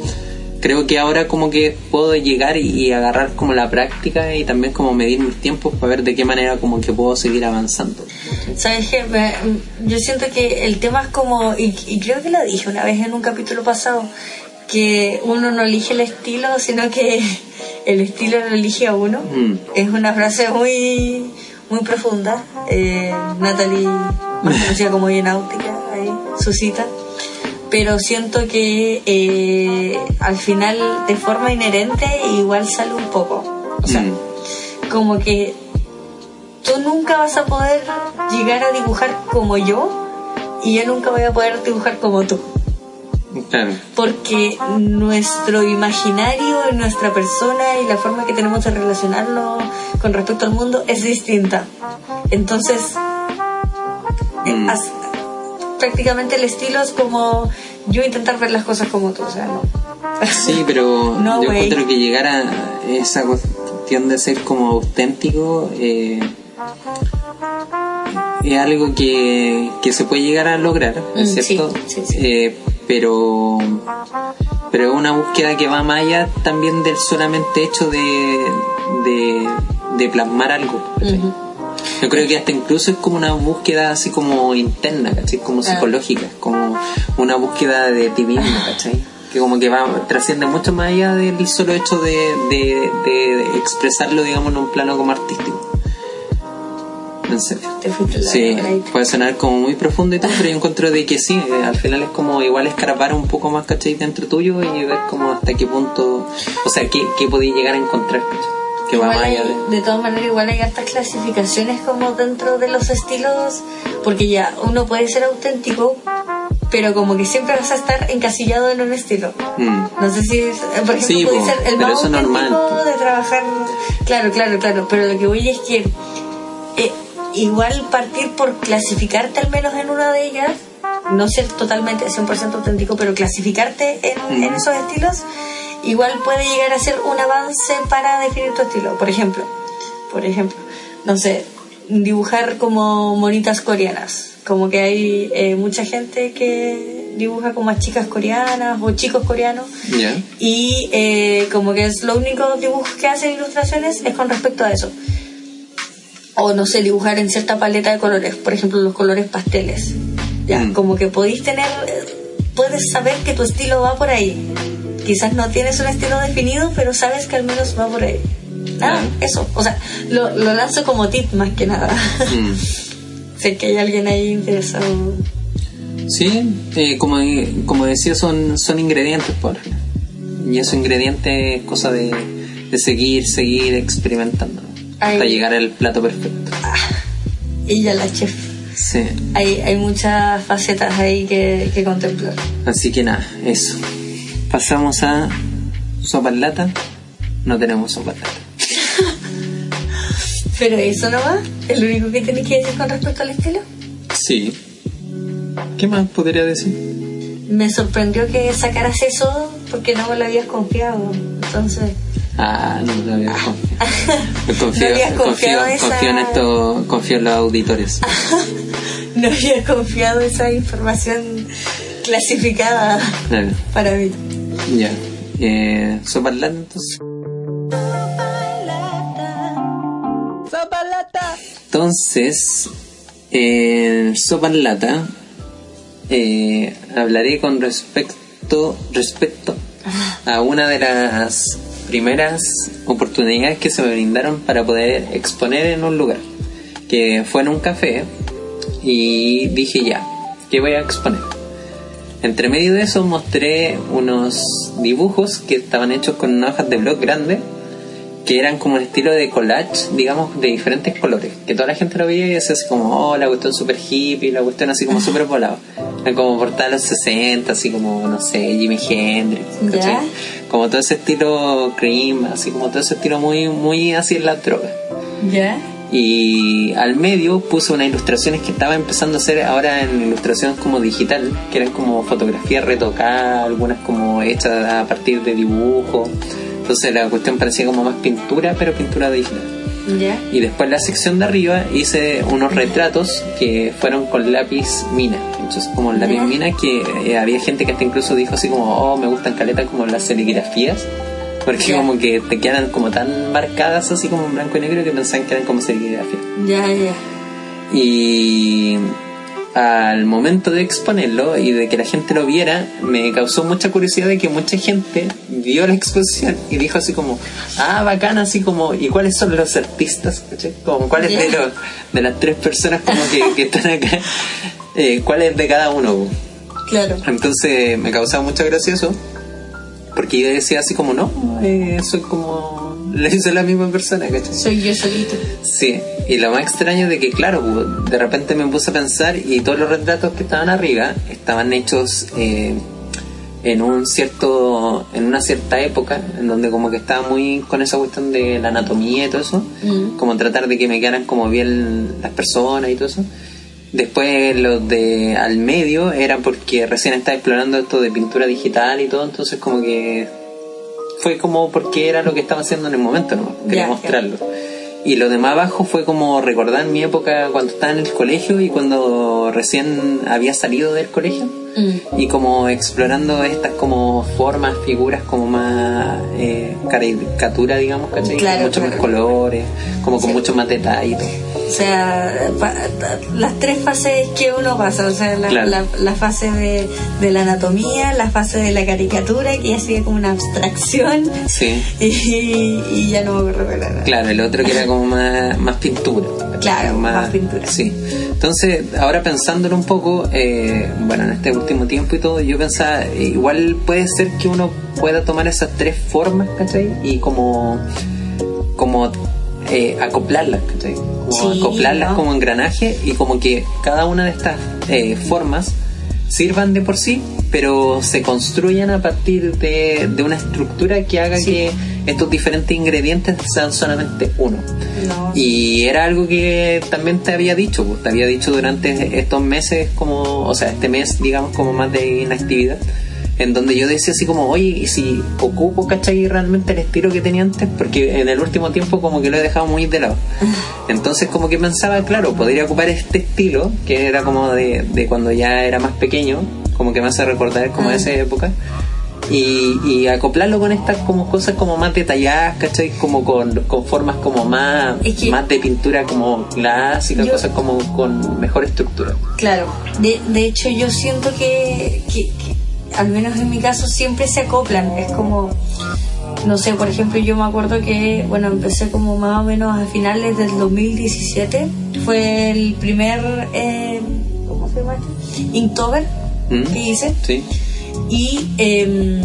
Creo que ahora como que puedo llegar y, y agarrar como la práctica y también como medir mis tiempos para ver de qué manera como que puedo seguir avanzando. ¿Sabes qué? Me- Yo siento que el tema es como, y, y creo que lo dije una vez en un capítulo pasado, que uno no elige el estilo, sino que el estilo lo elige a uno. Mm. Es una frase muy muy profunda. Eh, Natalie, más conocida como Náutica, ahí, su cita. Pero siento que eh, al final, de forma inherente, igual sale un poco. O sea, Mm. como que tú nunca vas a poder llegar a dibujar como yo y yo nunca voy a poder dibujar como tú. Claro. Porque nuestro imaginario, nuestra persona y la forma que tenemos de relacionarnos con respecto al mundo es distinta. Entonces, eh, Mm. as- prácticamente el estilo es como yo intentar ver las cosas como tú. O sea, no. Sí, pero No, yo güey. encuentro que llegar a esa cuestión de ser como auténtico eh, es algo que, que se puede llegar a lograr, ¿es Mm, ¿cierto? sí, sí, sí. Eh, pero pero es una búsqueda que va más allá también del solamente hecho de, de, de plasmar algo. Yo creo que hasta incluso es como una búsqueda así como interna, ¿cachai? Como psicológica, es como una búsqueda de ti mismo, ¿cachai? Que como que va, trasciende mucho más allá del solo hecho de, de, de expresarlo, digamos, en un plano como artístico. En serio. Te fuiste Sí, ahí. puede sonar como muy profundo y todo, pero yo encuentro de que sí, eh, al final es como igual escarapar un poco más, ¿cachai? Dentro tuyo y ver como hasta qué punto, o sea, qué, qué podéis llegar a encontrar, ¿cachai? Que va Igual hay- de... de todas maneras, igual hay hartas clasificaciones como dentro de los estilos, porque ya uno puede ser auténtico, pero como que siempre vas a estar encasillado en un estilo. Mm. No sé si, es- por ejemplo, Sí, puede ser el más auténtico normal. de trabajar. Claro, claro, claro, pero lo que voy es que eh, igual partir por clasificarte al menos en una de ellas no ser totalmente 100% auténtico, pero clasificarte en, en esos estilos igual puede llegar a ser un avance para definir tu estilo. Por ejemplo, por ejemplo, no sé, dibujar como monitas coreanas. Como que hay eh, mucha gente que dibuja como a chicas coreanas o chicos coreanos y eh, como que es lo único dibujos que hacen ilustraciones es con respecto a eso. O no sé, dibujar en cierta paleta de colores, por ejemplo los colores pasteles. Ya, Mm. como que podéis tener, puedes saber que tu estilo va por ahí. Quizás no tienes un estilo definido, pero sabes que al menos va por ahí. Nada, Claro. eso. O sea, lo, lo lanzo como tip más que nada. Mm. sé que hay alguien ahí interesado. Sí, eh, como, como decía, son, son ingredientes, por Y esos ingredientes es cosa de, de seguir, seguir experimentando. Hasta llegar al plato perfecto. Y ya la chef. Sí. Hay, hay muchas facetas ahí que, que contemplar. Así que nada, eso. Pasamos a sopa en lata. No tenemos sopa en lata. Pero eso no va. ¿Es lo único que tenés que decir con respecto al estilo? Sí. ¿Qué más podría decir? Me sorprendió que sacaras eso porque no me lo habías confiado. Entonces, Ah, no, no había confiado. Confío, No confío, esa- confío en esto, confío en los auditores. no había confiado esa información clasificada Claro. para mí. Ya. Eh, sopa lata, entonces. Entonces, eh, sopa lata, eh, hablaré con respecto, respecto a una de las primeras oportunidades que se me brindaron para poder exponer en un lugar, que fue en un café y dije ya, ¿qué voy a exponer? Entre medio de eso mostré unos dibujos que estaban hechos con hojas de blog grande que eran como un estilo de collage, digamos, de diferentes colores. Que toda la gente lo veía y decía así como, oh, la cuestión super hippie, la cuestión así como super volado. Como portada de los 60, así como, no sé, Jimi Hendrix. ¿cachai? Como todo ese estilo cream, así como todo ese estilo muy, muy así en la droga. ¿Ya? Y al medio puse unas ilustraciones que estaba empezando a hacer ahora en ilustraciones como digital, que eran como fotografías retocadas, algunas como hechas a partir de dibujos. Entonces la cuestión parecía como más pintura, pero pintura digital. ¿Ya? Y después la sección de arriba hice unos retratos que fueron con lápiz mina. Entonces como el lápiz Ya. mina que eh, había gente que hasta incluso dijo así como, oh, me gustan caletas como las serigrafías. Porque Ya. como que te quedan como tan marcadas así como en blanco y negro que pensaban que eran como serigrafías. Ya, ya. Y al momento de exponerlo y de que la gente lo viera, me causó mucha curiosidad de que mucha gente vio la exposición y dijo así como, ah, bacán, así como, ¿y cuáles son los artistas? Como, ¿cuáles de, los, de las tres personas como que, que están acá? Eh, ¿Cuáles de cada uno? Claro. Entonces me causaba mucha gracia eso, porque yo decía así como, no, eh, soy como, le hice la misma persona, ¿cachai? Soy yo solito. Sí, y lo más extraño es de que, claro, pues, de repente me puse a pensar y todos los retratos que estaban arriba estaban hechos eh, en un cierto, en una cierta época, en donde como que estaba muy con esa cuestión de la anatomía y todo eso, Mm. como tratar de que me quedaran como bien las personas y todo eso. Después los de al medio era porque recién estaba explorando esto de pintura digital y todo, entonces como que fue como porque era lo que estaba haciendo en el momento, ¿no? Quería mostrarlo. Y lo de más abajo fue como recordar mi época cuando estaba en el colegio y cuando recién había salido del colegio Mm. y como explorando estas como formas, figuras como más eh, caricatura, digamos, ¿cachai? Claro, Con muchos más colores, como con Sí. mucho más detalle. O sea, pa- las tres fases que uno pasa, o sea, la, Claro. la, la fase de, de la anatomía, la fase de la caricatura, que ya sigue como una abstracción, Sí. y, y ya no me acuerdo. Claro, el otro que era como más, más pintura. Claro, más pintura. Sí. Entonces, ahora pensándolo un poco, eh, bueno, en este último tiempo y todo, yo pensaba, igual puede ser que uno pueda tomar esas tres formas, ¿cachai? Y como, como eh, acoplarlas, ¿cachai? Como Sí, acoplarlas ¿no? como engranaje y como que cada una de estas eh, formas sirvan de por sí, pero se construyan a partir de, de una estructura que haga Sí. que estos diferentes ingredientes sean solamente uno. No. Y era algo que también te había dicho, pues, te había dicho durante estos meses, como, o sea, este mes, digamos, como más de inactividad, en donde yo decía así como, oye, ¿y si ocupo, cachai, realmente el estilo que tenía antes? Porque en el último tiempo como que lo he dejado muy de lado. Entonces como que pensaba, claro, podría ocupar este estilo, que era como de, de cuando ya era más pequeño, como que me hace recordar como Ah. esa época. Y, y acoplarlo con estas como cosas como más detalladas, ¿cachai? Como con, con formas como más, Es que- más de pintura como clásica, Yo- cosas como con mejor estructura. Claro, de, de hecho yo siento que, que- que, al menos en mi caso, siempre se acoplan. Es como, no sé, por ejemplo, yo me acuerdo que, bueno, empecé como más o menos a finales del 2017. Fue el primer, eh, ¿cómo se llama? Inktober ¿Mm? que hice. Sí. Y, em,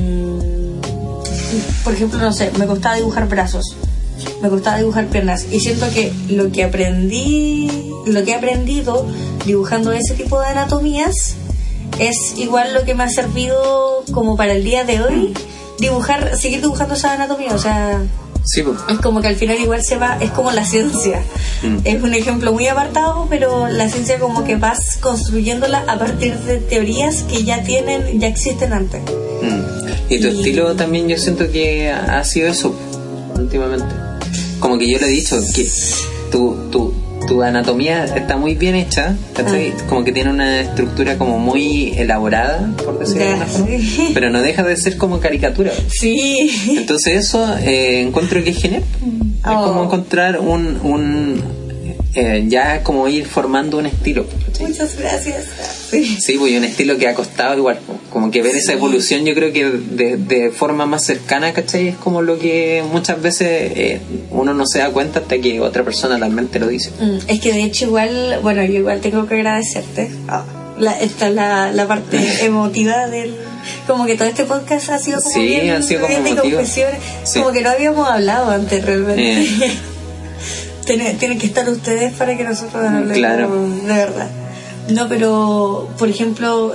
por ejemplo, no sé, me costaba dibujar brazos, me costaba dibujar piernas. Y siento que lo que aprendí, lo que he aprendido dibujando ese tipo de anatomías es igual lo que me ha servido como para el día de hoy dibujar, seguir dibujando esa anatomía. O sea, Sí, pues. es como que al final igual se va, es como la ciencia. Mm. Es un ejemplo muy apartado, pero la ciencia como que vas construyéndola a partir de teorías que ya tienen, ya existen antes. Mm. Y tu Y- estilo también yo siento que ha sido eso últimamente. Como que yo le he dicho que tu, tu, tu anatomía está muy bien hecha, ¿cachai? Ah. como que tiene una estructura como muy elaborada, por decirlo de sí. pero no deja de ser como caricatura. Sí. Entonces eso eh, encuentro que es genial. Es Oh. como encontrar un, un eh, ya como ir formando un estilo. ¿Cachai? Muchas gracias. Sí. Sí, pues un estilo que ha costado igual. po. Como que ver esa evolución, yo creo que de, de forma más cercana, ¿cachai? Es como lo que muchas veces eh, uno no se da cuenta hasta que otra persona realmente lo dice. Mm, Es que de hecho igual, bueno, yo igual tengo que agradecerte. Ah, la- esta es la, la parte emotiva del... Como que todo este podcast ha sido como Sí, bien, ha sido como bien de emotivo. confesiones. Sí. Como que no habíamos hablado antes realmente. Eh. Tienen, tienen que estar ustedes para que nosotros hablemos Claro. de verdad. No, pero, por ejemplo,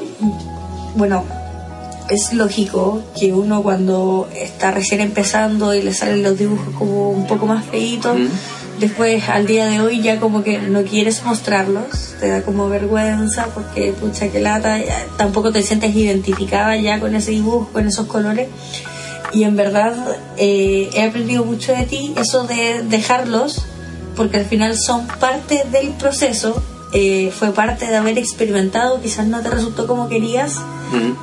bueno, es lógico que uno cuando está recién empezando y le salen los dibujos como un poco más feitos, Mm. después al día de hoy ya como que no quieres mostrarlos, te da como vergüenza porque pucha que lata, ya tampoco te sientes identificada ya con ese dibujo, con esos colores. Y en verdad eh, he aprendido mucho de ti, eso de dejarlos, porque al final son parte del proceso, eh, fue parte de haber experimentado, quizás no te resultó como querías,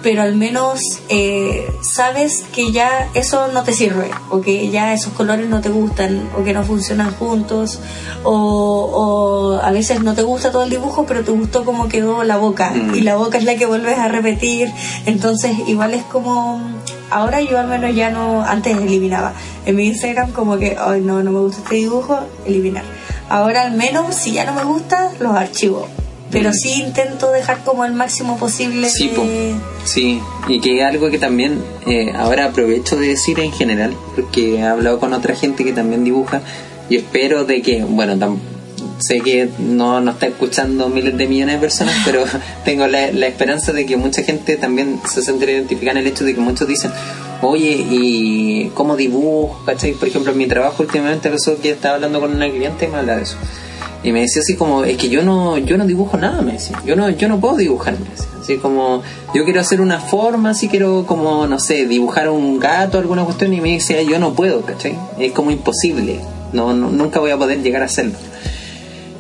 pero al menos eh, sabes que ya eso no te sirve, o que ya esos colores no te gustan, o que no funcionan juntos, o, o a veces no te gusta todo el dibujo, pero te gustó cómo quedó la boca, y la boca es la que vuelves a repetir, entonces igual es como, ahora yo al menos ya no, antes eliminaba, en mi Instagram como que, ay no, no me gusta este dibujo, eliminar. Ahora al menos, si ya no me gusta, los archivo. Pero Mm. sí intento dejar como el máximo posible Sí, de- sí, y que es algo que también eh, ahora aprovecho de decir en general, porque he hablado con otra gente que también dibuja y espero de que, bueno, sé que no nos está escuchando miles de millones de personas, pero tengo la, la esperanza de que mucha gente también se sentirá identificada en el hecho de que muchos dicen, oye, ¿y cómo dibujo? ¿Cachai? Por ejemplo, en mi trabajo últimamente pasó que estaba hablando con una cliente y me habla de eso. Y me decía así como, es que yo no, yo no dibujo nada, me decía. Yo no, yo no puedo dibujar, me decía. Así como, yo quiero hacer una forma, así quiero como, no sé, dibujar un gato, alguna cuestión, y me decía, yo no puedo, ¿cachai? Es como imposible. No, no- nunca voy a poder llegar a hacerlo.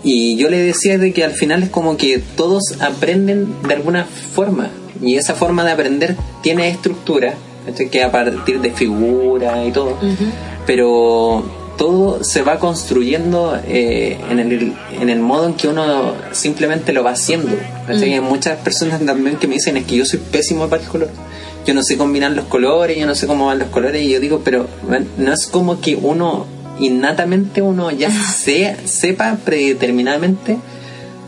Y yo le decía de que al final es como que todos aprenden de alguna forma. Y esa forma de aprender tiene estructura, ¿cachai? que a partir de figuras y todo. Pero todo se va construyendo eh, en, el, en el modo en que uno simplemente lo va haciendo. ¿cachai? Hay muchas personas también que me dicen es que yo soy pésimo para el color. Yo no sé combinar los colores, yo no sé cómo van los colores. Y yo digo, pero no es como que uno innatamente uno ya sea, sepa predeterminadamente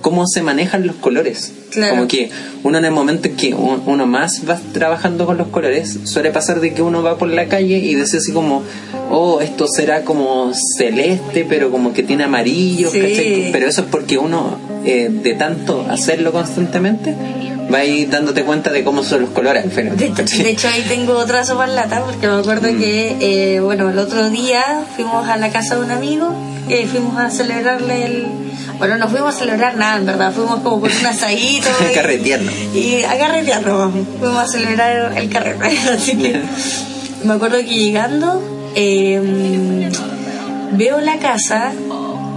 cómo se manejan los colores. Claro. Como que uno en el momento en que un- uno más va trabajando con los colores, suele pasar de que uno va por la calle y dice así como, oh, esto será como celeste, pero como que tiene amarillo, Sí. ¿cachai? Pero eso es porque uno, eh, de tanto hacerlo constantemente, vais dándote cuenta de cómo son los colores al final. De hecho, ahí tengo otra sopa en lata porque me acuerdo Mm. que, eh, bueno, el otro día fuimos a la casa de un amigo, eh, fuimos a celebrarle el. Bueno, no fuimos a celebrar nada, en verdad, fuimos como por un asadito. y- Carreteando. Y a fuimos a celebrar el carrete. Así que me acuerdo que llegando, eh, veo la casa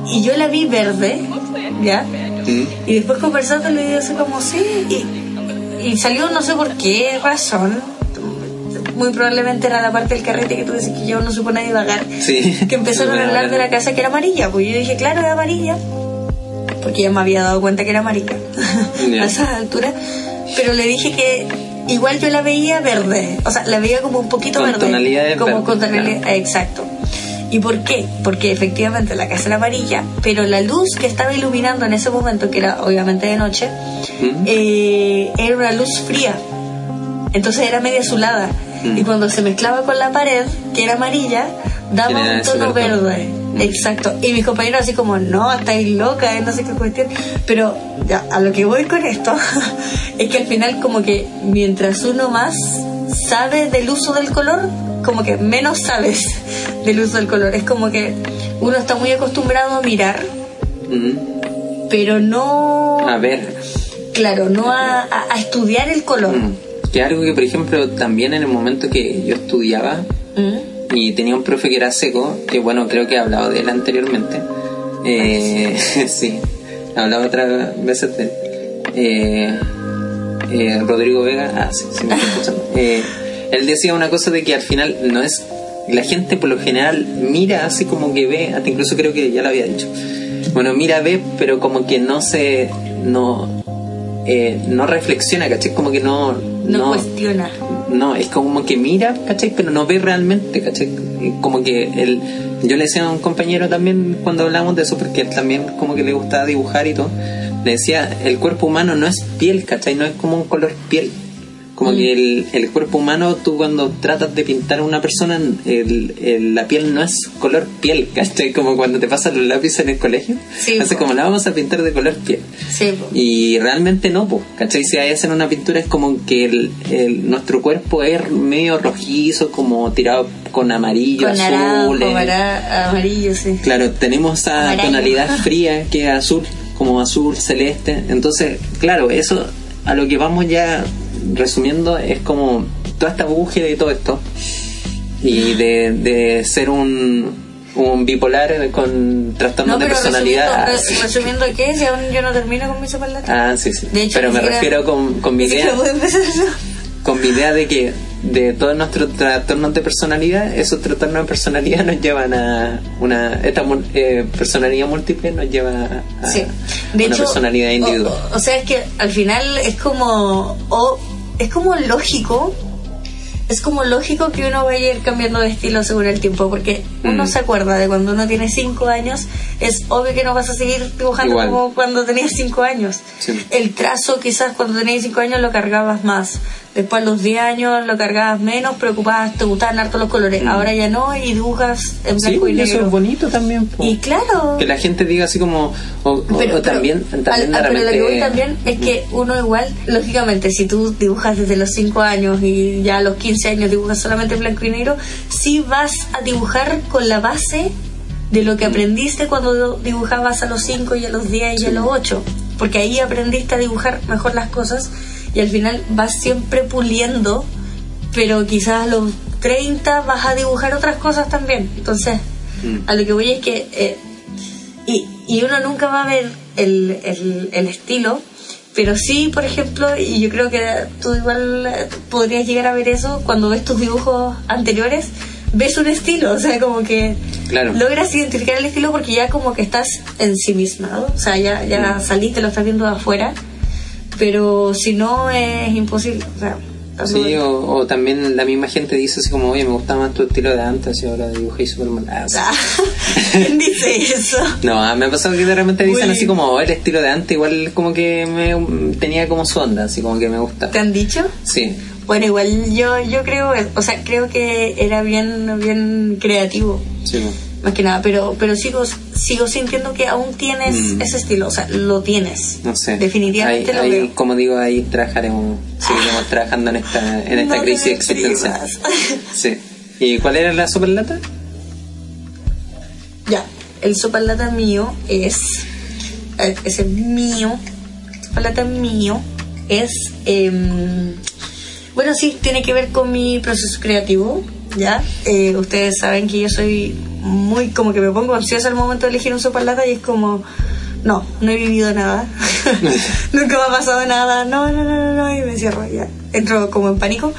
y yo la vi verde, ¿ya? Mm. Y después conversando le digo así como sí. Y, y salió no sé por qué razón. Muy probablemente era la parte del carrete que tú dices que yo no supo nadie divagar. Sí. Que empezaron a hablar de la casa que era amarilla. Pues yo dije, claro, era amarilla. Porque ya me había dado cuenta que era amarilla a esa altura. Pero le dije que igual yo la veía verde. O sea, la veía como un poquito Con verde. tonalidades como verdes, con tonalidades. Exacto. ¿Y por qué? Porque efectivamente la casa era amarilla, pero la luz que estaba iluminando en ese momento, que era obviamente de noche, eh, era una luz fría. Entonces era media azulada. Mm. Y cuando se mezclaba con la pared, que era amarilla, daba un tono verde. verde. Mm. Exacto. Y mis compañeros así como, no, estáis loca, eh, no sé qué cuestión. Pero ya, a lo que voy con esto es que al final como que mientras uno más sabe del uso del color, como que menos sabes del uso del color. Es como que uno está muy acostumbrado a mirar, Mm. pero no... A ver, Claro, no a, a- a estudiar el color. Mm. Que algo que, por ejemplo, también en el momento que yo estudiaba Mm. y tenía un profe que era seco, que bueno, creo que he hablado de él anteriormente. Eh, sí, he hablado otras veces de él. Eh, eh, Rodrigo Vega, ah, sí, sí me está escuchando. Eh, él decía una cosa de que al final no es. La gente por lo general mira así como que ve, hasta incluso creo que ya lo había dicho. Bueno, mira, ve, pero como que no se. No, eh, no reflexiona, ¿cachai? Como que no. No, cuestiona. No, es como que mira, ¿cachai? Pero no ve realmente, ¿cachai? Como que él, yo le decía a un compañero también cuando hablamos de eso, porque él también como que le gustaba dibujar y todo, le decía, el cuerpo humano no es piel, ¿cachai? No es como un color piel. Como que el, el cuerpo humano, tú cuando tratas de pintar a una persona, el, el- la piel no es color piel, ¿cachai? Como cuando te pasan los lápices en el colegio. Sí, po. como la vamos a pintar de color piel. Sí. Y realmente no, po, ¿cachai? Si ahí hacen una pintura es como que el, nuestro cuerpo es medio rojizo, como tirado con amarillo, con azul. naranjo, amara- amarillo, sí. Claro, tenemos esa Amarillo. tonalidad fría que es azul, como azul celeste. Entonces, claro, eso a lo que vamos ya resumiendo es como toda esta búsqueda y todo esto. Y de, de ser un, un bipolar con trastorno No, de personalidad. resumiendo, resumiendo qué, si aún yo no termino con mi sopa Ah, sí, sí. De hecho, Pero me siquiera- refiero con, con mi idea. con mi idea de que de todos nuestros trastornos de personalidad, esos trastornos de personalidad nos llevan a una esta eh, personalidad múltiple nos lleva a Sí. De una hecho, personalidad individual. O, o sea, es que al final es como. o- es como lógico. Es como lógico que uno vaya a ir cambiando de estilo según el tiempo, porque uno Mm. se acuerda de cuando uno tiene 5 años, es obvio que no vas a seguir dibujando Igual. como cuando tenías 5 años. Sí. El trazo quizás cuando tenías 5 años lo cargabas más, después a los 10 años lo cargabas menos, preocupabas, te gustaban harto los colores, Mm. ahora ya no y dibujas en sí, blanco y y eso negro. es bonito también. po. Y claro, que la gente diga así como o, o- pero, o también, pero, también al- de al- pero lo que voy también es que uno igual, lógicamente, si tú dibujas desde los 5 años y ya a los 15 años dibujas solamente en blanco y negro, sí vas a dibujar con la base de lo que aprendiste cuando dibujabas a los 5 y a los 10 y a los 8. Porque ahí aprendiste a dibujar mejor las cosas y al final vas siempre puliendo, pero quizás a los 30 vas a dibujar otras cosas también. Entonces, Mm. a lo que voy es que... eh, y, y uno nunca va a ver el, el, el estilo, pero sí, por ejemplo, y yo creo que tú igual eh, podrías llegar a ver eso cuando ves tus dibujos anteriores, ves un estilo, o sea, como que Claro. logras identificar el estilo porque ya como que estás ensimismado, o sea, ya, ya Mm. saliste, lo estás viendo de afuera, pero si no es imposible, o sea... Sí, o, o también la misma gente dice así como, oye, me gustaba más tu estilo de antes y ahora dibujé súper mal. Ah. Ah, ¿Quién dice eso? No, ah, me ha pasado que de repente dicen Uy. así como, "Oh, el estilo de antes igual como que me tenía como su onda, así como que me gusta. ¿Te han dicho? Sí, Bueno, igual yo yo creo, o sea, creo que era bien bien creativo. sí. Más que nada, pero, pero sigo, sigo sintiendo que aún tienes Mm. ese estilo, o sea, lo tienes. No sé. Definitivamente Ahí- lo ahí, veo. Como digo, ahí trabajaremos, seguiremos trabajando en esta, en esta No crisis existencial. Sí. ¿Y cuál era la superlata? Ya, el sopalata mío es. eh, Ese mío. Sopalata mío es. em, bueno, sí, tiene que ver con mi proceso creativo. Ya, Eh, ustedes saben que yo soy muy. como que me pongo ansiosa al momento de elegir un sopalata y es como. No, no he vivido nada. Nunca me ha pasado nada. No, no, no, no, no. Y me cierro ya. Entro como en pánico.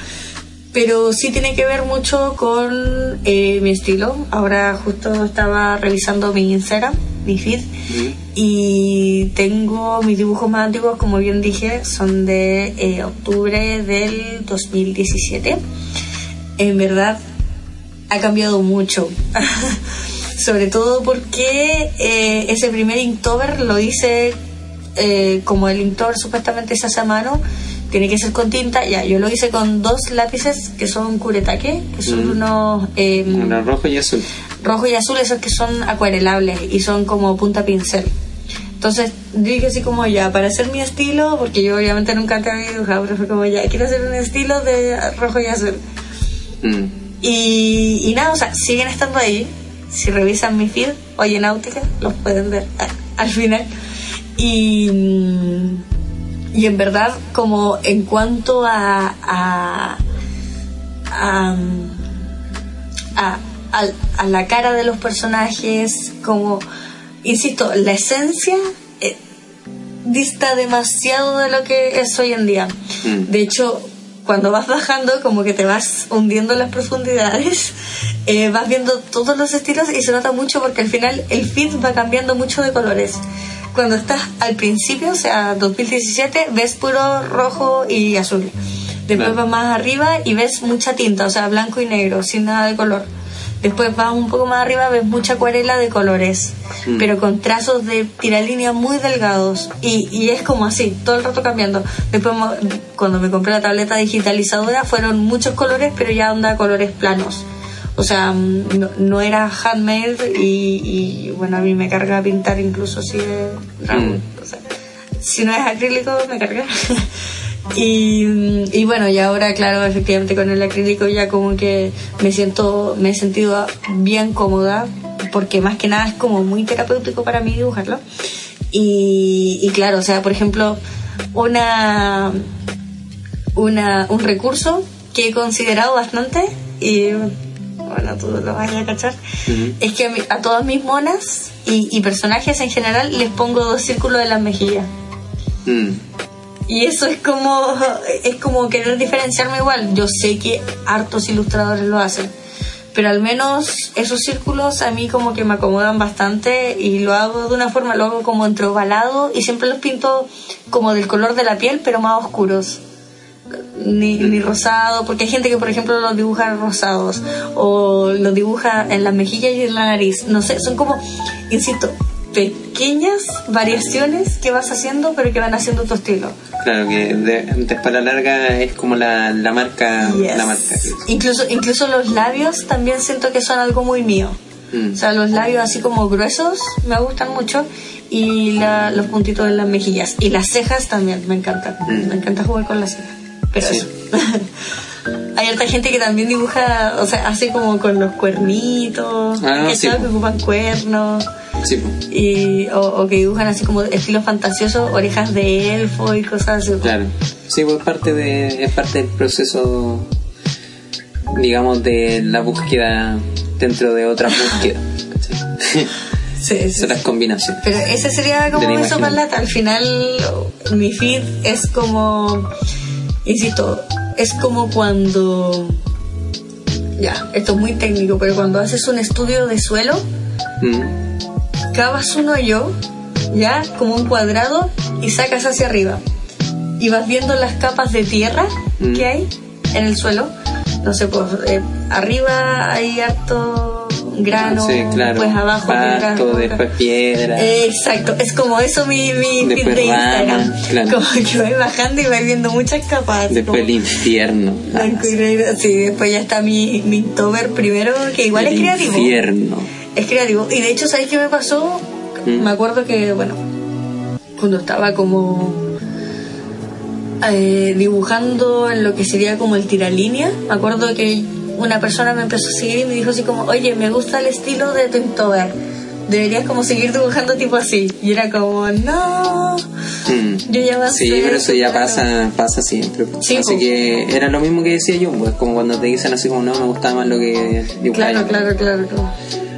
Pero sí tiene que ver mucho con eh, mi estilo. Ahora justo estaba revisando mi Instagram, mi feed, y tengo mis dibujos más antiguos, como bien dije, son de eh, octubre del 2017. En verdad ha cambiado mucho. Sobre todo porque eh, ese primer Inktober lo hice eh, como el Inktober supuestamente se hace a mano, tiene que ser con tinta. Ya, yo lo hice con dos lápices que son Kuretake, que son Mm. unos eh, Uno rojo y azul. rojo y azul, esos que son acuarelables y son como punta pincel. Entonces dije así como ya, para hacer mi estilo, porque yo obviamente nunca te había dibujado, pero fue como ya, quiero hacer un estilo de rojo y azul. Mm. Y, y nada, o sea, siguen estando ahí. Si revisan mi feed, Oye Náutica, los pueden ver al final. Y, y en verdad, como en cuanto a. a, a, a- a la cara de los personajes, como. Insisto, la esencia eh, dista demasiado de lo que es hoy en día. Mm. De hecho, cuando vas bajando, como que te vas hundiendo en las profundidades, eh, vas viendo todos los estilos y se nota mucho porque al final el feed va cambiando mucho de colores. Cuando estás al principio, o sea, 2017, ves puro rojo y azul. Después vas más arriba y ves mucha tinta, o sea, blanco y negro, sin nada de color. Después vas un poco más arriba, ves mucha acuarela de colores, Mm. pero con trazos de tiralínea muy delgados. Y, y es como así, todo el rato cambiando. Después, cuando me compré la tableta digitalizadora, fueron muchos colores, pero ya onda colores planos. O sea, mm, no, no era handmade y, y, bueno, a mí me carga pintar incluso si es. Mm. O sea, si no es acrílico, me carga. y, y bueno, y ahora, claro, efectivamente con el acrílico ya como que me siento, me he sentido bien cómoda, porque más que nada es como muy terapéutico para mí dibujarlo. Y, y claro, o sea, por ejemplo, una, una, un recurso que he considerado bastante y bueno, tú lo vas a cachar, Ujú. es que a, mi- a todas mis monas y, y personajes en general les pongo dos círculos en las mejillas. Mm. Y eso es como, es como querer diferenciarme igual. Yo sé que hartos ilustradores lo hacen, pero al menos esos círculos a mí como que me acomodan bastante y lo hago de una forma, lo hago como entre ovalado y siempre los pinto como del color de la piel, pero más oscuros. Ni, ni rosado, porque hay gente que por ejemplo los dibuja rosados o los dibuja en las mejillas y en la nariz. No sé, son como, insisto, pequeñas variaciones que vas haciendo, pero que van haciendo tu estilo. Claro que de, después a la larga es como la, la marca. Yes. La marca. Incluso, incluso los labios también siento que son algo muy mío. Mm. O sea, los labios así como gruesos me gustan mucho y la- los puntitos en las mejillas. Y las cejas también me encantan. Mm. Me encanta jugar con las cejas. Pero Sí. eso. Hay otra gente que también dibuja, o sea, hace como con los cuernitos, Ah, que sí, que po. ocupan cuernos. Sí. Y, o, o que dibujan así como estilo fantasioso, orejas de elfo y cosas así. Claro. Sí, pues parte de, es parte del proceso, digamos, de la búsqueda dentro de otra búsqueda. ¿cachai? Sí, sí, Son las combinaciones. Pero ese sería como la eso imaginación. para lata. Al final, mi feed es como. Insisto, es como cuando. Ya, esto es muy técnico, pero cuando haces un estudio de suelo, Mm. Cavas un hoyo, ya, como un cuadrado, y sacas hacia arriba. Y vas viendo las capas de tierra Mm. que hay en el suelo. No sé, pues eh, arriba hay harto grano, sí, claro. pues abajo Pasto, después piedra. Exacto, es como eso mi, mi feed de Instagram. claro. Como que voy bajando y voy viendo muchas capas. después como el infierno. Sí, después ya está mi, mi Tober primero, que igual el es creativo. infierno. Es creativo. Y de hecho, ¿sabes qué me pasó? Mm. Me acuerdo que, bueno, cuando estaba como eh, dibujando en lo que sería como el tiralínea, me acuerdo que una persona me empezó a seguir y me dijo así como, oye, me gusta el estilo de tu Inktober. Deberías como seguir dibujando tipo así. Y era como, no. Mm. Yo ya a Sí, pero eso ya súper- pasa, pasa siempre. Sí, así pues. que era lo mismo que decía yo, pues como cuando te dicen así como no, me gustaba más lo que dibujaba. Claro, claro, claro, claro.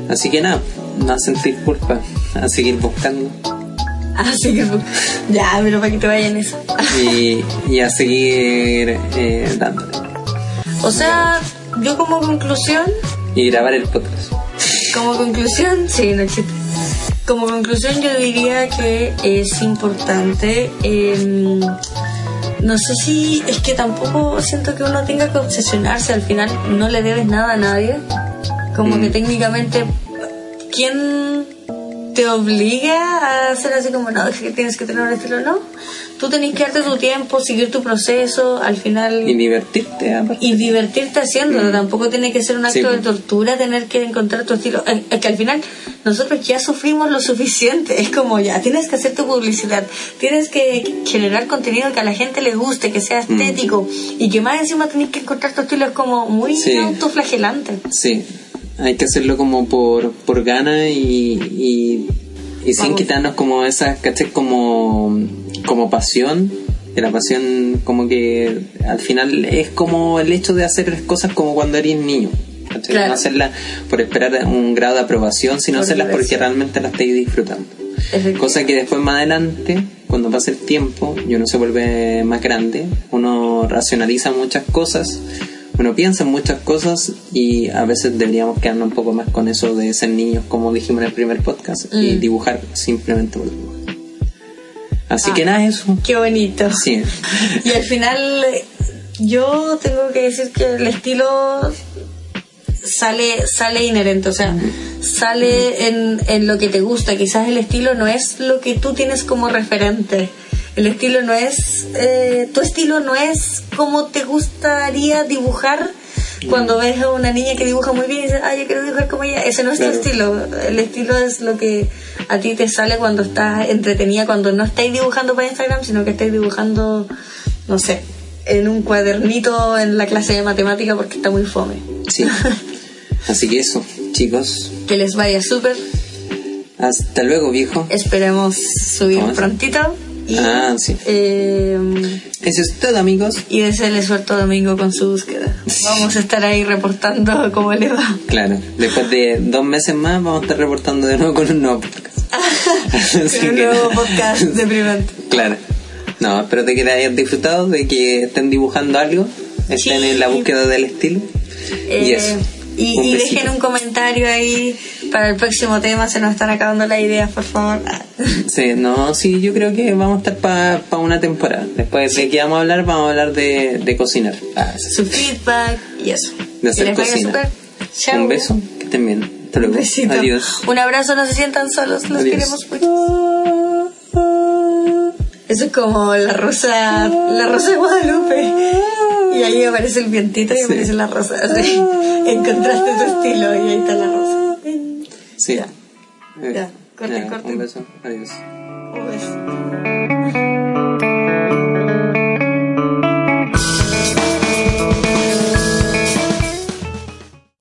Así que nada, no sentir culpa, a seguir buscando Así que, ya, pero para que te vayan eso. y, y a seguir eh, dándole. O sea, yo como conclusión, Y grabar el podcast. como conclusión, sí, no existe. Como conclusión yo diría que es importante, em, no sé si es que tampoco siento que uno tenga que obsesionarse, al final no le debes nada a nadie, como que Mm. técnicamente, ¿quién te obliga a hacer así como, no, es que tienes que tener un estilo? No, tú tenés que darte tu tiempo, seguir tu proceso, al final Y divertirte aparte. y divertirte haciéndolo. Tampoco tiene que ser un acto Sí, de tortura tener que encontrar tu estilo. Es es que al final nosotros ya sufrimos lo suficiente. Es como ya, tienes que hacer tu publicidad, tienes que generar contenido que a la gente le guste, que sea Mm. estético y que más encima tenés que encontrar tu estilo. Es como muy Sí. autoflagelante. Sí, hay que hacerlo como por, por gana y, y, y sin quitarnos como esa, ¿cachai? Como, como pasión. Que la pasión como que al final es como el hecho de hacer las cosas como cuando eres niño. No hacerlas por esperar un grado de aprobación, sino Por hacerlas porque realmente las estáis disfrutando. Cosa que después más adelante, cuando pasa el tiempo y uno se vuelve más grande, uno racionaliza muchas cosas, uno piensa en muchas cosas y a veces deberíamos quedarnos un poco más con eso de ser niños, como dijimos en el primer podcast, y Mm. dibujar simplemente por dibujar. Así Ah. que nada, eso. Qué bonito. Sí. Y al final eh, yo tengo que decir que el estilo sale sale inherente, o sea, sale en, en lo que te gusta. Quizás el estilo no es lo que tú tienes como referente. El estilo no es, eh, tu estilo no es como te gustaría dibujar cuando ves a una niña que dibuja muy bien y dices, ah, yo quiero dibujar como ella. Ese no es Claro. tu estilo. El estilo es lo que a ti te sale cuando estás entretenida, cuando no estáis dibujando para Instagram, sino que estáis dibujando, no sé, en un cuadernito en la clase de matemática porque está muy fome. Sí. Así que eso, chicos. Que les vaya súper. Hasta luego, viejo. Esperemos subir prontito. Y, Ah, sí. eh, Eso es todo, amigos. y desearle suerte a Domingo con su búsqueda. Vamos a estar ahí reportando cómo le va. Claro, después de dos meses más vamos a estar reportando de nuevo con un nuevo podcast. Con un que- nuevo podcast deprimente. Claro. No, espero que la hayan disfrutado, de que estén dibujando algo, estén Sí. en la búsqueda del estilo. y Eh, eso. Y, Un y dejen un comentario ahí para el próximo tema. Se nos están acabando las ideas, por favor. Sí, no, sí, yo creo que vamos a estar para una temporada. Después de que vamos a hablar, vamos a hablar de, de cocinar. Ah, sí. Su feedback y eso. De hacer cocina. Un beso, que estén bien. Hasta Un luego. besito. Adiós. Un abrazo, no se sientan solos. Los Adiós. queremos mucho. Eso es como la rosa, la rosa de Guadalupe. Y ahí aparece el vientito y Sí. aparece la rosa. Así. Encontraste tu estilo y ahí está la rosa. Sí. Ya. Eh, Ya, corten, ya, corten. Un beso. Adiós. Un beso.